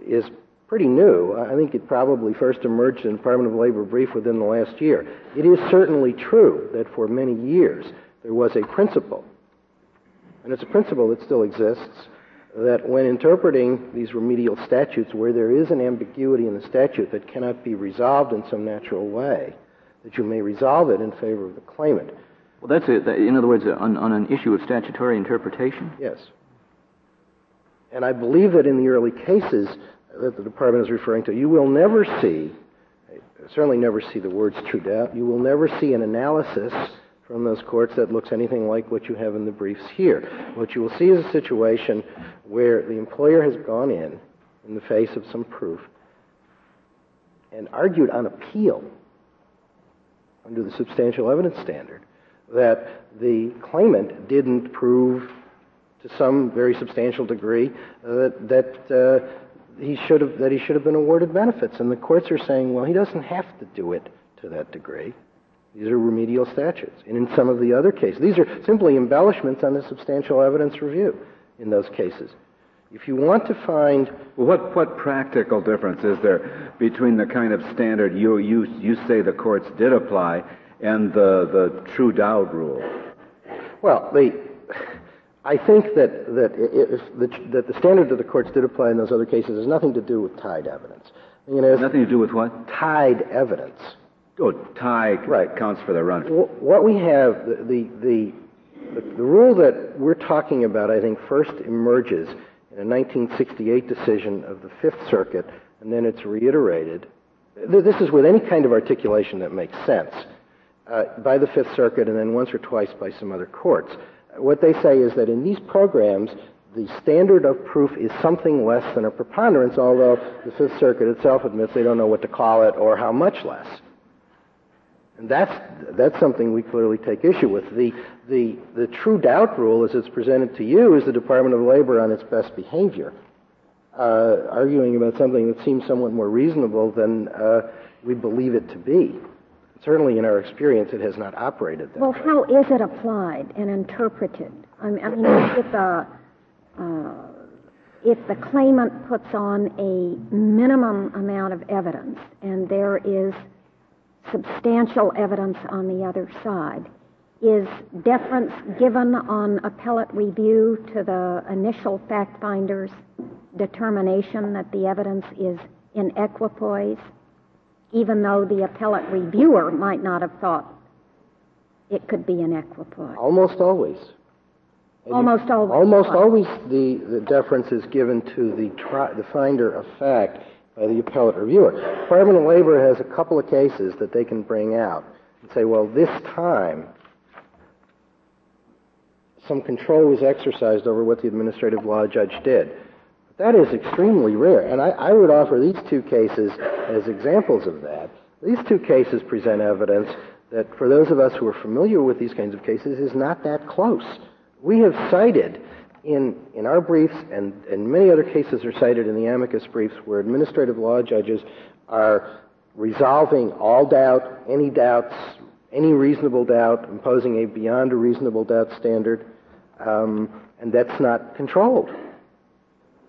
Speaker 7: is pretty new. I think it probably first emerged in the Department of Labor brief within the last year. It is certainly true that for many years there was a principle, and it's a principle that still exists, that when interpreting these remedial statutes where there is an ambiguity in the statute that cannot be resolved in some natural way, that you may resolve it in favor of the claimant.
Speaker 8: Well, that's it. In other words, on, on an issue of statutory interpretation?
Speaker 7: Yes. And I believe that in the early cases that the department is referring to, you will never see, certainly never see the words true doubt, you will never see an analysis from those courts that looks anything like what you have in the briefs here. What you will see is a situation where the employer has gone in, in the face of some proof, and argued on appeal under the substantial evidence standard that the claimant didn't prove to some very substantial degree uh, that uh, he should have that he should have been awarded benefits. And the courts are saying, well, he doesn't have to do it to that degree. These are remedial statutes. And in some of the other cases, these are simply embellishments on the substantial evidence review in those cases. If you want to find
Speaker 1: what what practical difference is there between the kind of standard you you you say the courts did apply and the the true doubt rule?
Speaker 7: Well, the I think that that if the, that the standard that the courts did apply in those other cases has nothing to do with tied evidence.
Speaker 1: You know, nothing to do with what?
Speaker 7: Tied evidence.
Speaker 1: Oh, tie right. counts for the run.
Speaker 7: What we have, the, the, the, the, rule that we're talking about, I think, first emerges in a 1968 decision of the Fifth Circuit, and then it's reiterated. This is with any kind of articulation that makes sense uh, by the Fifth Circuit and then once or twice by some other courts. What they say is that in these programs, the standard of proof is something less than a preponderance, although the Fifth Circuit itself admits they don't know what to call it or how much less. And that's, that's something we clearly take issue with. The, the, the true doubt rule, as it's presented to you, is the Department of Labor on its best behavior, uh, arguing about something that seems somewhat more reasonable than uh, we believe it to be. Certainly, in our experience, it has not operated that
Speaker 6: well,
Speaker 7: way.
Speaker 6: how is it applied and interpreted? I mean, I mean if, uh, if the claimant puts on a minimum amount of evidence and there is substantial evidence on the other side. Is deference given on appellate review to the initial fact finder's determination that the evidence is in equipoise, even though the appellate reviewer might not have thought it could be in equipoise?
Speaker 7: Almost always.
Speaker 6: Almost always.
Speaker 7: Almost always the, deference is given to the finder of fact by the appellate reviewer. Department of Labor has a couple of cases that they can bring out. And say, well, this time some control was exercised over what the administrative law judge did. That is extremely rare, and I, I would offer these two cases as examples of that. These two cases present evidence that, for those of us who are familiar with these kinds of cases, is not that close. We have cited in, in our briefs, and, and many other cases are cited in the amicus briefs, where administrative law judges are resolving all doubt, any doubts, any reasonable doubt, imposing a beyond a reasonable doubt standard, um, and that's not controlled.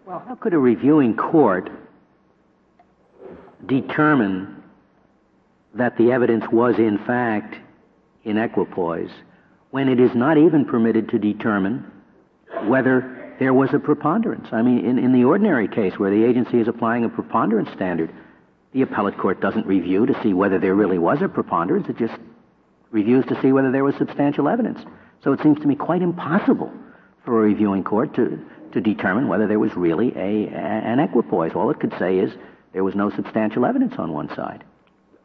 Speaker 3: Well, how could a reviewing court determine that the evidence was in fact in equipoise when it is not even permitted to determine whether there was a preponderance? I mean, in, in the ordinary case where the agency is applying a preponderance standard, the appellate court doesn't review to see whether there really was a preponderance. It just reviews to see whether there was substantial evidence. So it seems to me quite impossible for a reviewing court to, to determine whether there was really a, an equipoise. All it could say is there was no substantial evidence on one side.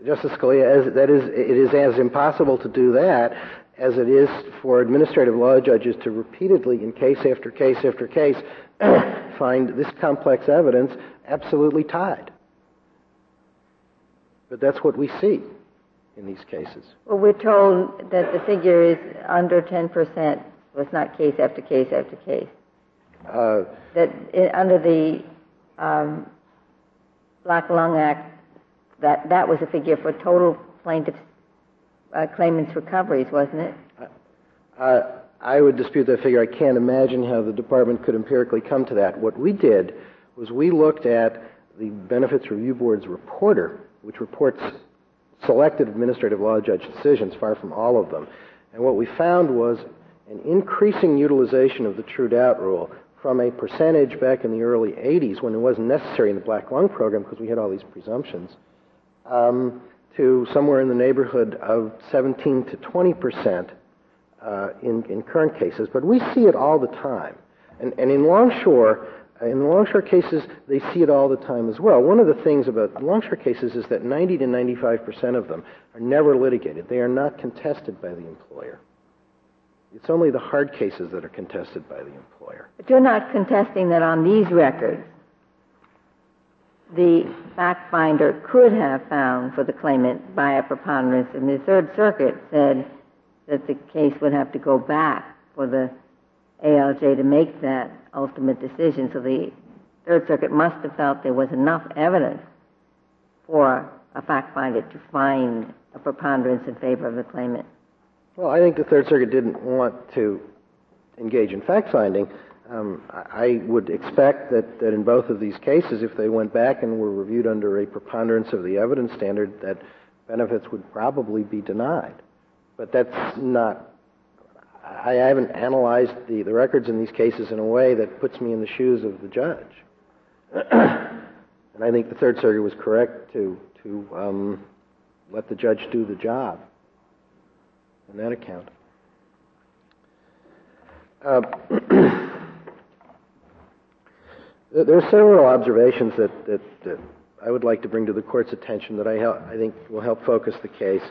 Speaker 7: Justice Scalia, as, that is, it is as impossible to do that as it is for administrative law judges to repeatedly, in case after case after case, <coughs> find this complex evidence absolutely tied. But that's what we see in these cases.
Speaker 4: Well, we're told that the figure is under 10%. So it's not case after case after case.
Speaker 7: Uh,
Speaker 4: that it, under the um, Black Lung Act, that, that was a figure for total plaintiffs' uh, claimants' recoveries, wasn't it?
Speaker 7: Uh, I would dispute that figure. I can't imagine how the department could empirically come to that. What we did was we looked at the Benefits Review Board's reporter, which reports selected administrative law judge decisions, far from all of them. And what we found was an increasing utilization of the true doubt rule from a percentage back in the early 80s when it wasn't necessary in the black lung program because we had all these presumptions um, to somewhere in the neighborhood of 17 to 20 percent uh, in, in current cases. But we see it all the time. And, and in Longshore, in Longshore cases, they see it all the time as well. One of the things about Longshore cases is that 90 to 95 percent of them are never litigated. They are not contested by the employer. It's only the hard cases that are contested by the employer.
Speaker 4: But you're not contesting that on these records, the fact finder could have found for the claimant by a preponderance, and the Third Circuit said that the case would have to go back for the ALJ to make that ultimate decision. So the Third Circuit must have felt there was enough evidence for a fact finder to find a preponderance in favor of the claimant.
Speaker 7: Well, I think the Third Circuit didn't want to engage in fact finding. Um, I would expect that, that in both of these cases, if they went back and were reviewed under a preponderance of the evidence standard, that benefits would probably be denied. But that's not, I haven't analyzed the, the records in these cases in a way that puts me in the shoes of the judge. <clears throat> and I think the Third Circuit was correct to, to um, let the judge do the job on that account. Uh, <clears throat> there are several observations that, that, that, I would like to bring to the court's attention that I, help, I think will help focus the case.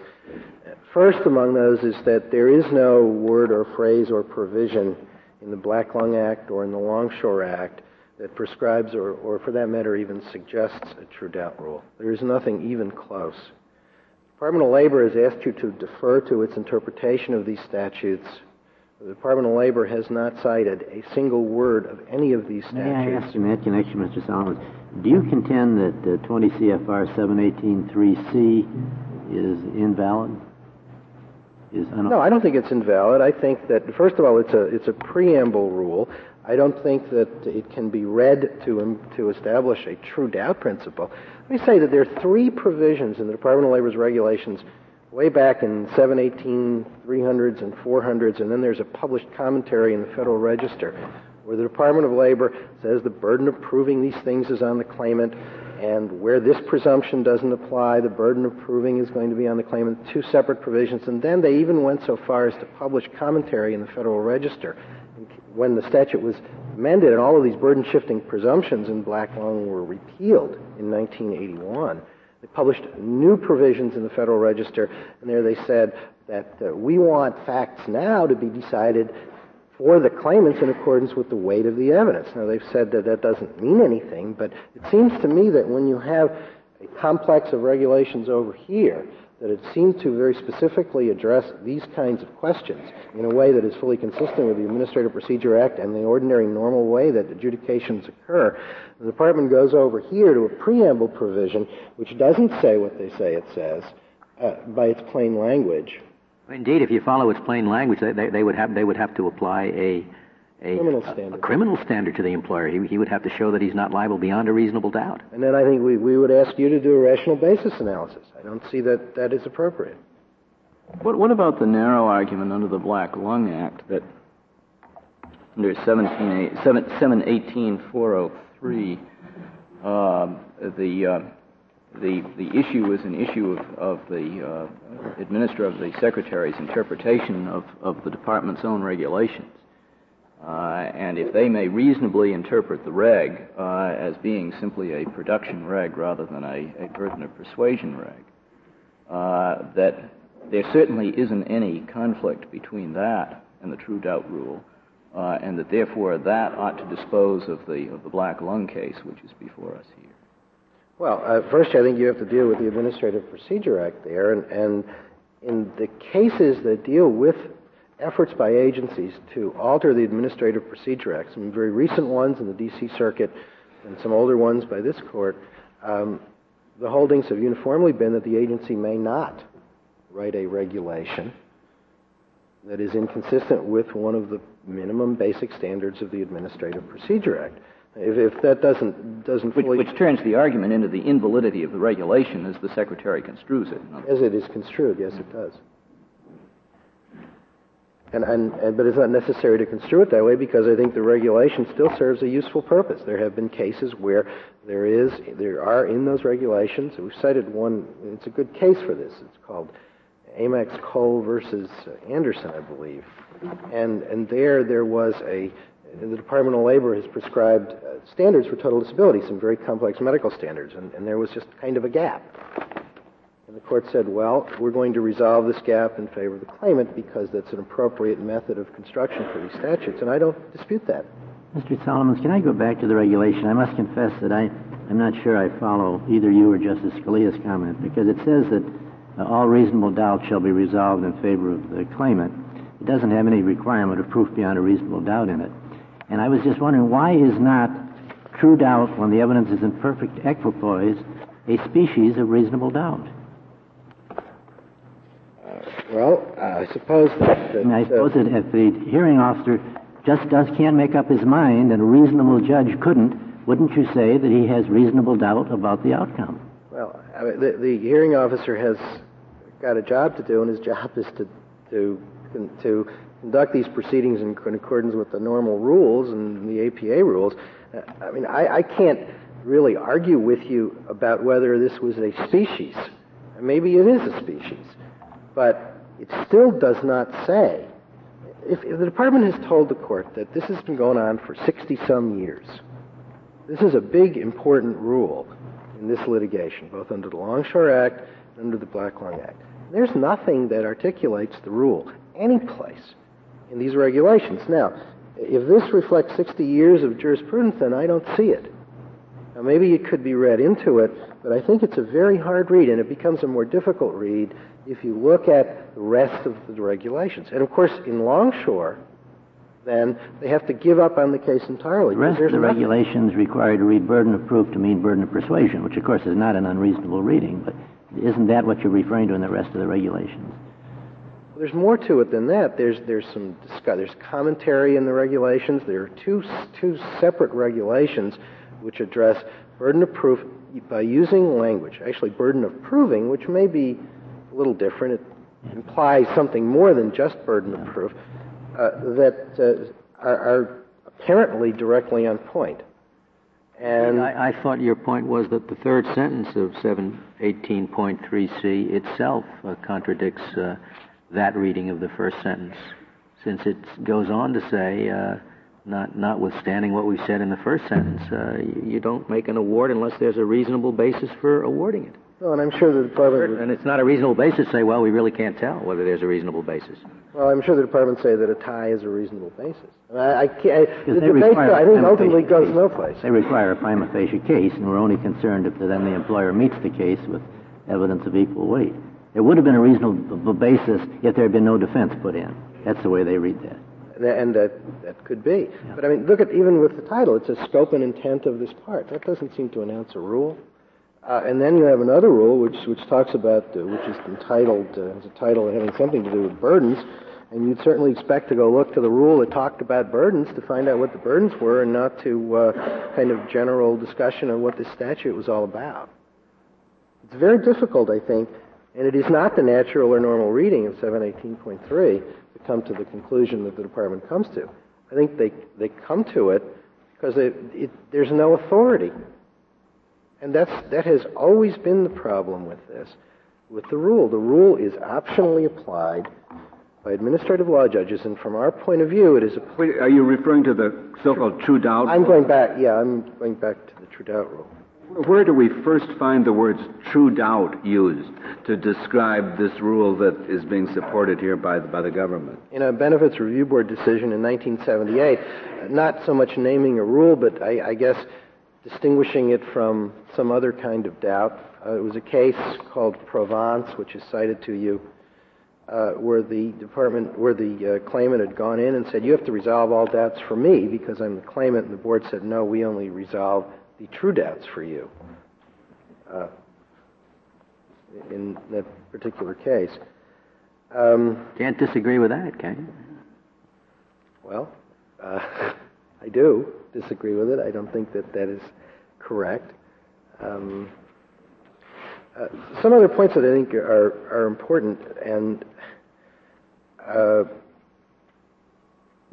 Speaker 7: First among those is that there is no word or phrase or provision in the Black Lung Act or in the Longshore Act that prescribes or, or for that matter even suggests a true doubt rule. There is nothing even close. Department of Labor has asked you to defer to its interpretation of these statutes. The Department of Labor has not cited a single word of any of these statutes.
Speaker 3: May I ask in that connection, Mr. Solomon, do you contend that uh, 20 CFR 718.3c is invalid?
Speaker 7: Is no, I don't think it's invalid. I think that first of all, it's a it's a preamble rule. I don't think that it can be read to um, to establish a true doubt principle. Let me say that there are three provisions in the Department of Labor's regulations way back in 718, 300s, and 400s, and then there's a published commentary in the Federal Register where the Department of Labor says the burden of proving these things is on the claimant, and where this presumption doesn't apply, the burden of proving is going to be on the claimant. Two separate provisions, and then they even went so far as to publish commentary in the Federal Register when the statute was amended and all of these burden shifting presumptions in black lung were repealed in 1981, They published new provisions in the Federal Register, and there they said that uh, we want facts now to be decided for the claimants in accordance with the weight of the evidence. Now, they've said that that doesn't mean anything, but it seems to me that when you have a complex of regulations over here, that it seemed to very specifically address these kinds of questions in a way that is fully consistent with the Administrative Procedure Act and the ordinary normal way that adjudications occur. The department goes over here to a preamble provision which doesn't say what they say it says uh, by its plain language.
Speaker 3: Indeed, if you follow its plain language, they, they, they would have they would have to apply a a
Speaker 7: criminal standard.
Speaker 3: A, criminal standard to the employer. He, he would have to show that he's not liable beyond a reasonable doubt.
Speaker 7: And then I think we, we would ask you to do a rational basis analysis. I don't see that that is appropriate.
Speaker 8: What, what about the narrow argument under the Black Lung Act that under 17, 718.403, um, the, uh, the, the issue is an issue of, of the uh, administrator of the secretary's interpretation of, of the department's own regulations. Uh, and if they may reasonably interpret the reg uh, as being simply a production reg rather than a, burden of persuasion reg, uh, that there certainly isn't any conflict between that and the true doubt rule, and that therefore that ought to dispose of the, black lung case which is before us here.
Speaker 7: Well, first, I think you have to deal with the Administrative Procedure Act there, and in the cases that deal with efforts by agencies to alter the Administrative Procedure Act, some very recent ones in the D.C. Circuit and some older ones by this court, um, the holdings have uniformly been that the agency may not write a regulation that is inconsistent with one of the minimum basic standards of the Administrative Procedure Act. If, if that doesn't doesn't
Speaker 8: which, which, turns the argument into the invalidity of the regulation as the secretary construes it.
Speaker 7: As it is construed, yes, it does. And, and, and, but it's not necessary to construe it that way because I think the regulation still serves a useful purpose. There have been cases where there is, there are in those regulations. We've cited one. It's a good case for this. It's called Amax Coal versus Anderson, I believe. And and there there was a the Department of Labor has prescribed uh, standards for total disability, some very complex medical standards, and, and there was just kind of a gap. And the court said, well, we're going to resolve this gap in favor of the claimant because that's an appropriate method of construction for these statutes, and I don't dispute that.
Speaker 3: Mr. Solomons, can I go back to the regulation? I must confess that I, I'm not sure I follow either you or Justice Scalia's comment because it says that uh, all reasonable doubt shall be resolved in favor of the claimant. It doesn't have any requirement of proof beyond a reasonable doubt in it. And I was just wondering why is not true doubt, when the evidence is in perfect equipoise, a species of reasonable doubt?
Speaker 7: Well, I suppose that.
Speaker 3: And I
Speaker 7: uh,
Speaker 3: suppose that if the hearing officer just does can't make up his mind and a reasonable judge couldn't, wouldn't you say that he has reasonable doubt about the outcome?
Speaker 7: Well, I mean, the, the hearing officer has got a job to do, and his job is to to to conduct these proceedings in, in accordance with the normal rules and the APA rules. Uh, I mean, I, I can't really argue with you about whether this was a species. Maybe it is a species, but it still does not say. If, if the department has told the court that this has been going on for 60 some years, this is a big, important rule in this litigation, both under the Longshore Act and under the Black Lung Act. There's nothing that articulates the rule any place in these regulations. Now, if this reflects 60 years of jurisprudence, then I don't see it. Now, maybe it could be read into it, but I think it's a very hard read, and it becomes a more difficult read if you look at the rest of the regulations. And of course, in Longshore, then they have to give up on the case entirely.
Speaker 3: The rest of the
Speaker 7: nothing-
Speaker 3: regulations require to read burden of proof to mean burden of persuasion, which of course is not an unreasonable reading, but isn't that what you're referring to in the rest of the regulations?
Speaker 7: There's more to it than that. There's there's some there's commentary in the regulations. There are two two separate regulations which address burden of proof by using language. Actually, burden of proving, which may be a little different. It implies something more than just burden of proof. Uh, that uh, are, are apparently directly on point. And
Speaker 3: I, I thought your point was that the third sentence of 718.3c itself uh, contradicts uh, that reading of the first sentence, since it goes on to say, uh, not, notwithstanding what we said in the first sentence, uh, you, you don't make an award unless there's a reasonable basis for awarding it.
Speaker 7: No, and I'm sure the department. Would,
Speaker 3: and it's not a reasonable basis to say, well, we really can't tell whether there's a reasonable basis.
Speaker 7: Well, I'm sure the department say that a tie is a reasonable basis. I, I, I can't. I, the debate, I think, ultimately goes
Speaker 3: case.
Speaker 7: no place.
Speaker 3: They require a prima facie case, and we're only concerned if then the employer meets the case with evidence of equal weight. It would have been a reasonable basis if there had been no defense put in. That's the way they read that.
Speaker 7: And that, that could be. Yeah. But I mean, look at even with the title, it says scope and intent of this part. That doesn't seem to announce a rule. Uh, and then you have another rule which, which talks about, uh, which is entitled, uh, has a title having something to do with burdens. And you'd certainly expect to go look to the rule that talked about burdens to find out what the burdens were and not to uh, kind of general discussion of what this statute was all about. It's very difficult, I think, and it is not the natural or normal reading of 718.3 to come to the conclusion that the department comes to. I think they, they come to it because it, it, there's no authority. And that's, that has always been the problem with this, with the rule. The rule is optionally applied by administrative law judges, and from our point of view, it is a.
Speaker 1: Wait, are you referring to the so-called true doubt?
Speaker 7: I'm going back. Yeah, I'm going back to the true doubt rule.
Speaker 1: Where do we first find the words true doubt used to describe this rule that is being supported here by the, by the government?
Speaker 7: In a Benefits Review Board decision in 1978, not so much naming a rule, but I, I guess distinguishing it from some other kind of doubt. Uh, it was a case called Provance, which is cited to you, uh, where the department, where the uh, claimant had gone in and said, "You have to resolve all doubts for me because I'm the claimant," and the board said, "No, we only resolve the true doubts for you uh, in that particular case. Um,
Speaker 3: Can't disagree with that, can you?
Speaker 7: Well, uh, <laughs> I do disagree with it. I don't think that that is correct. Um, uh, some other points that I think are, are important, and uh,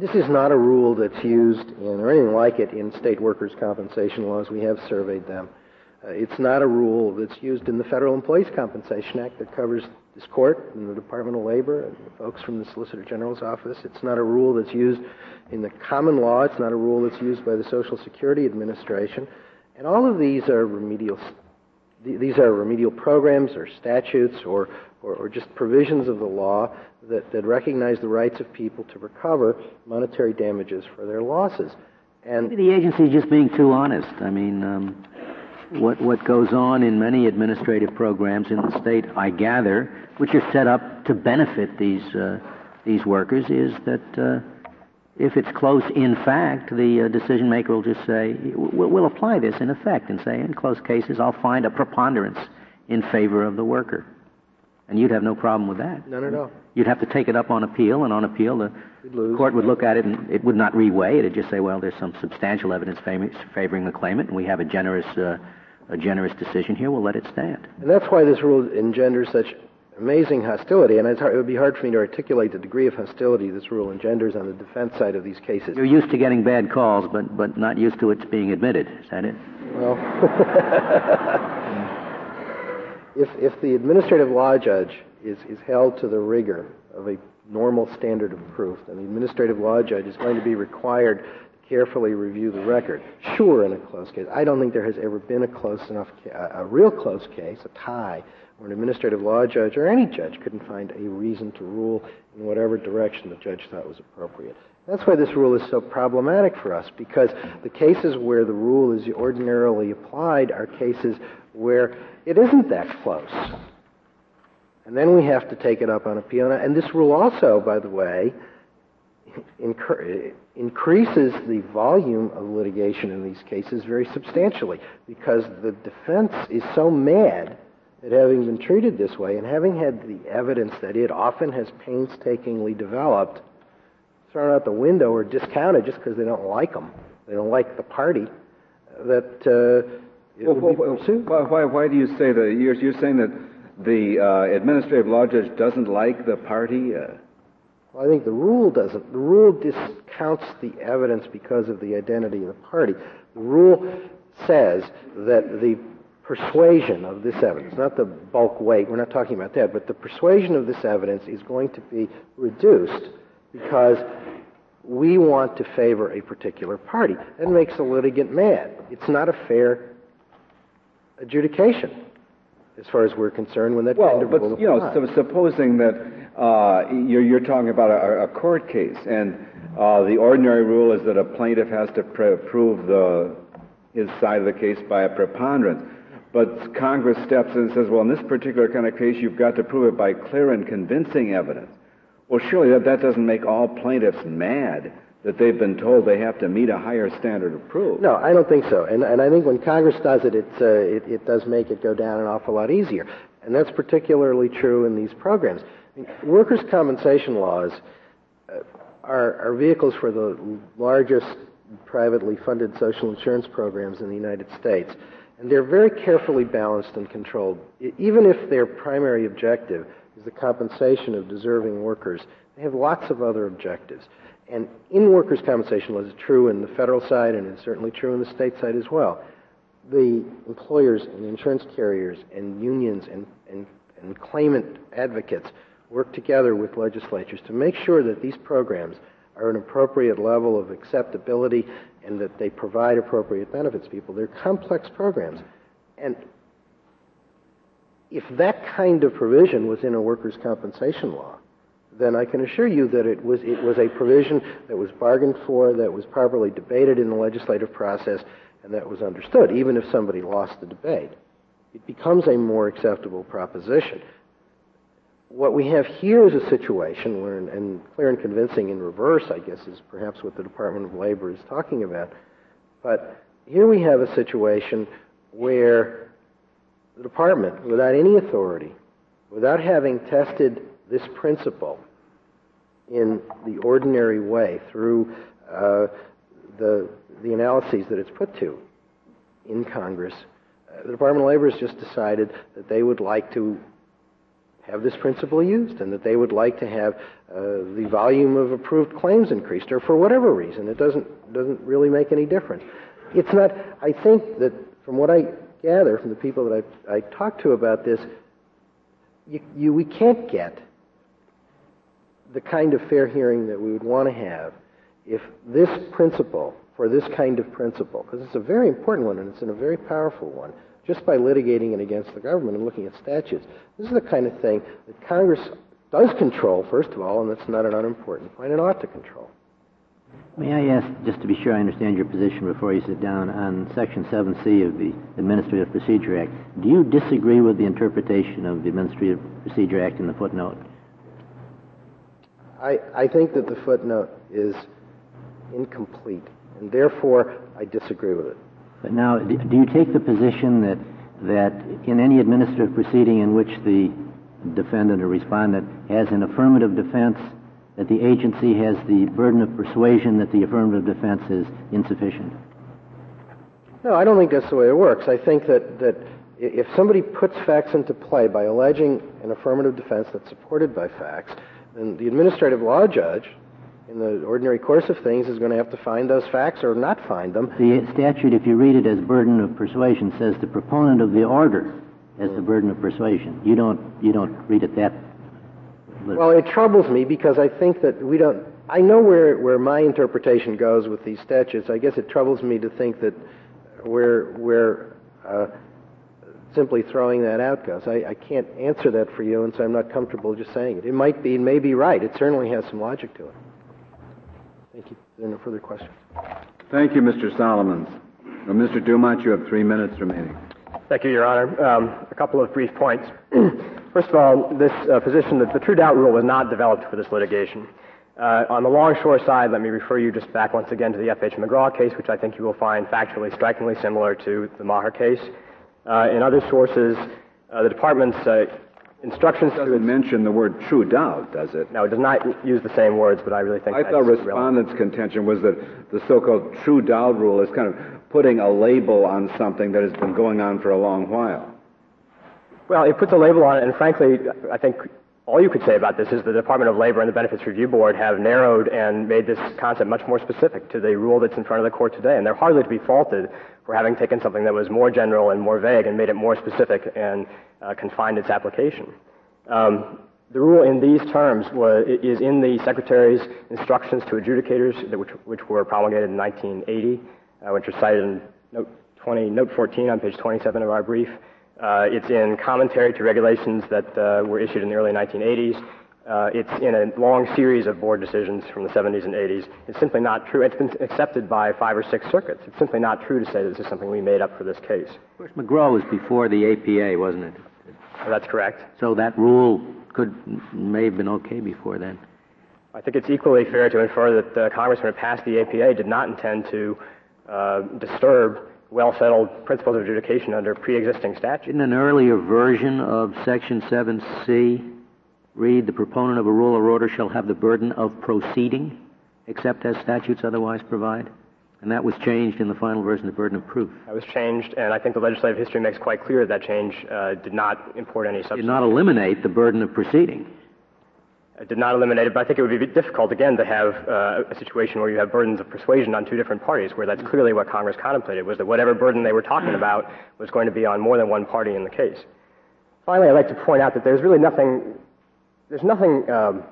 Speaker 7: this is not a rule that's used in, or anything like it, in state workers' compensation laws. We have surveyed them. Uh, it's not a rule that's used in the Federal Employees Compensation Act that covers this court and the Department of Labor and folks from the Solicitor General's office. It's not a rule that's used in the common law. It's not a rule that's used by the Social Security Administration. And all of these are remedial. These are remedial programs or statutes or, or, or just provisions of the law that, that recognize the rights of people to recover monetary damages for their losses.
Speaker 3: And Maybe the agency is just being too honest. I mean, um, what what goes on in many administrative programs in the state, I gather, which are set up to benefit these uh, these workers, is that uh, if it's close in fact, the uh, decision maker will just say, we'll, we'll apply this in effect and say, in close cases, I'll find a preponderance in favor of the worker. And you'd have no problem with that.
Speaker 7: None at all.
Speaker 3: You'd have to take it up on appeal, and on appeal, the court would look at it and it would not reweigh it. It'd just say, well, there's some substantial evidence favoring the claimant, and we have a generous, uh, a generous decision here. We'll let it stand.
Speaker 7: And that's why this rule engenders such amazing hostility, and hard, it would be hard for me to articulate the degree of hostility this rule engenders on the defense side of these cases.
Speaker 3: You're used to getting bad calls, but, but not used to it being admitted. Is that it?
Speaker 7: Well. <laughs> if, if the administrative law judge is, is held to the rigor of a normal standard of proof, then the administrative law judge is going to be required to carefully review the record. Sure, in a close case. I don't think there has ever been a close enough, a, a real close case, a tie, where an administrative law judge or any judge couldn't find a reason to rule in whatever direction the judge thought was appropriate. That's why this rule is so problematic for us, because the cases where the rule is ordinarily applied are cases where it isn't that close. And then we have to take it up on appeal. And this rule also, by the way, increases the volume of litigation in these cases very substantially because the defense is so mad at having been treated this way and having had the evidence that it often has painstakingly developed thrown out the window or discounted just because they don't like them, they don't like the party, that uh,
Speaker 1: well, why, why, why, do you say that? You're, you're saying that the uh, administrative law judge doesn't like the party? Uh...
Speaker 7: Well, I think the rule doesn't. The rule discounts the evidence because of the identity of the party. The rule says that the persuasion of this evidence, not the bulk weight, we're not talking about that, but the persuasion of this evidence is going to be reduced because we want to favor a particular party. That makes the litigant mad. It's not a fair adjudication. As far as we're concerned, when that
Speaker 1: Well,
Speaker 7: kind of
Speaker 1: but you know, so supposing that uh, you're, you're talking about a, a court case, and uh, the ordinary rule is that a plaintiff has to pre- prove the his side of the case by a preponderance. But Congress steps in and says, well, in this particular kind of case, you've got to prove it by clear and convincing evidence. Well, surely that, that doesn't make all plaintiffs mad that they've been told they have to meet a higher standard of proof.
Speaker 7: No, I don't think so. And, and I think when Congress does it, it's, uh, it, it does make it go down an awful lot easier. And that's particularly true in these programs. I mean, workers' compensation laws uh, are, are vehicles for the largest privately funded social insurance programs in the United States. And they're very carefully balanced and controlled. Even if their primary objective is the compensation of deserving workers, they have lots of other objectives. And in workers' compensation laws, it's true in the federal side and it's certainly true in the state side as well. The employers and insurance carriers and unions and, and, and claimant advocates work together with legislatures to make sure that these programs are an appropriate level of acceptability and that they provide appropriate benefits to people. They're complex programs. And if that kind of provision was in a workers' compensation law, then I can assure you that it was, it was a provision that was bargained for, that was properly debated in the legislative process, and that was understood, even if somebody lost the debate. It becomes a more acceptable proposition. What we have here is a situation where, and clear and convincing in reverse, I guess, is perhaps what the Department of Labor is talking about. But here we have a situation where the department, without any authority, without having tested this principle in the ordinary way through uh, the, the analyses that it's put to in Congress, uh, the Department of Labor has just decided that they would like to have this principle used and that they would like to have uh, the volume of approved claims increased or for whatever reason. It doesn't, doesn't really make any difference. It's not, I think that from what I gather from the people that I, I talked to about this, you, you, we can't get the kind of fair hearing that we would want to have if this principle, for this kind of principle, because it's a very important one and it's in a very powerful one, just by litigating it against the government and looking at statutes, this is the kind of thing that Congress does control, first of all, and that's not an unimportant point, and ought to control.
Speaker 3: May I ask, just to be sure I understand your position before you sit down, on Section 7C of the Administrative Procedure Act, do you disagree with the interpretation of the Administrative Procedure Act in the footnote?
Speaker 7: I, I think that the footnote is incomplete, and therefore I disagree with it.
Speaker 3: But now, do do you take the position that, that in any administrative proceeding in which the defendant or respondent has an affirmative defense, that the agency has the burden of persuasion that the affirmative defense is insufficient?
Speaker 7: No, I don't think that's the way it works. I think that, that if somebody puts facts into play by alleging an affirmative defense that's supported by facts, then the administrative law judge, in the ordinary course of things, is going to have to find those facts or not find them.
Speaker 3: The statute, if you read it as burden of persuasion, says the proponent of the order has the burden of persuasion. You don't, you don't read it that
Speaker 7: Well, it troubles me because I think that we don't. I know where, where my interpretation goes with these statutes. I guess it troubles me to think that where, where uh, simply throwing that out goes. I, I can't answer that for you, and so I'm not comfortable just saying it. It might be, it may be right. It certainly has some logic to it. Thank you. There Are there no further questions?
Speaker 1: Thank you, Mr. Solomons. Now, Mr. Dumont, you have three minutes remaining.
Speaker 2: Thank you, Your Honor. Um, a couple of brief points. <clears throat> First of all, this uh, position that the true doubt rule was not developed for this litigation. Uh, on the longshore side, let me refer you just back once again to the F.H. McGraw case, which I think you will find factually strikingly similar to the Maher case. Uh, in other sources, uh, the department's uh, instructions
Speaker 1: It doesn't mention the word true doubt, does it?
Speaker 2: no, it does not use the same words, but I really think
Speaker 1: I thought
Speaker 2: relevant.
Speaker 1: respondents' contention was that the so-called true doubt rule is kind of putting a label on something that has been going on for a long while.
Speaker 2: Well, it puts a label on it, and frankly, I think all you could say about this is the Department of Labor and the Benefits Review Board have narrowed and made this concept much more specific to the rule that's in front of the court today, and they're hardly to be faulted for having taken something that was more general and more vague and made it more specific and uh, confined its application. Um, the rule in these terms was, is in the Secretary's instructions to adjudicators, which, which were promulgated in 1980, uh, which are cited in note 20, note 14 on page 27 of our brief. Uh, it's in commentary to regulations that uh, were issued in the early 1980s. Uh, it's in a long series of board decisions from the 70s and 80s. It's simply not true. It's been accepted by five or six circuits. It's simply not true to say that this is something we made up for this case.
Speaker 3: Of course, McGraw was before the APA, wasn't it?
Speaker 2: That's correct.
Speaker 3: So that rule could may have been okay before then.
Speaker 2: I think it's equally fair to infer that the Congress, when it passed the APA, did not intend to uh, disturb well-settled principles of adjudication under pre-existing statutes.
Speaker 3: Didn't an earlier version of Section 7C read, "The proponent of a rule or order shall have the burden of proceeding, except as statutes otherwise provide"? And that was changed in the final version, the burden of proof.
Speaker 2: That was changed, and I think the legislative history makes quite clear that change uh, did not import any substance.
Speaker 3: Did not eliminate the burden of proceeding.
Speaker 2: It did not eliminate it, but I think it would be difficult, again, to have uh, a situation where you have burdens of persuasion on two different parties, where that's clearly what Congress contemplated, was that whatever burden they were talking about was going to be on more than one party in the case. Finally, I'd like to point out that there's really nothing, there's nothing um,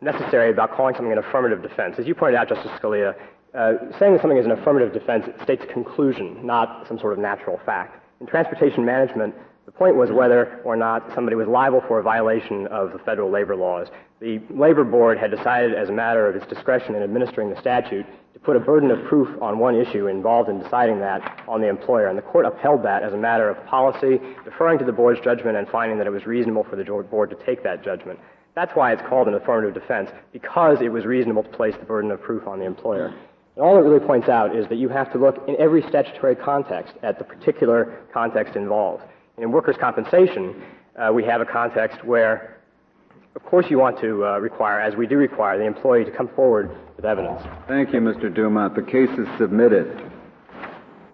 Speaker 2: necessary about calling something an affirmative defense. As you pointed out, Justice Scalia, uh, saying that something is an affirmative defense states a conclusion, not some sort of natural fact. In transportation management, the point was whether or not somebody was liable for a violation of the federal labor laws. The labor board had decided, as a matter of its discretion in administering the statute, to put a burden of proof on one issue involved in deciding that on the employer. And the court upheld that as a matter of policy, deferring to the board's judgment and finding that it was reasonable for the board to take that judgment. That's why it's called an affirmative defense, because it was reasonable to place the burden of proof on the employer. And all it really points out is that you have to look in every statutory context at the particular context involved. In workers' compensation, uh, we have a context where, of course, you want to uh, require, as we do require, the employee to come forward with evidence.
Speaker 1: Thank you, Mr. Dumont. The case is submitted.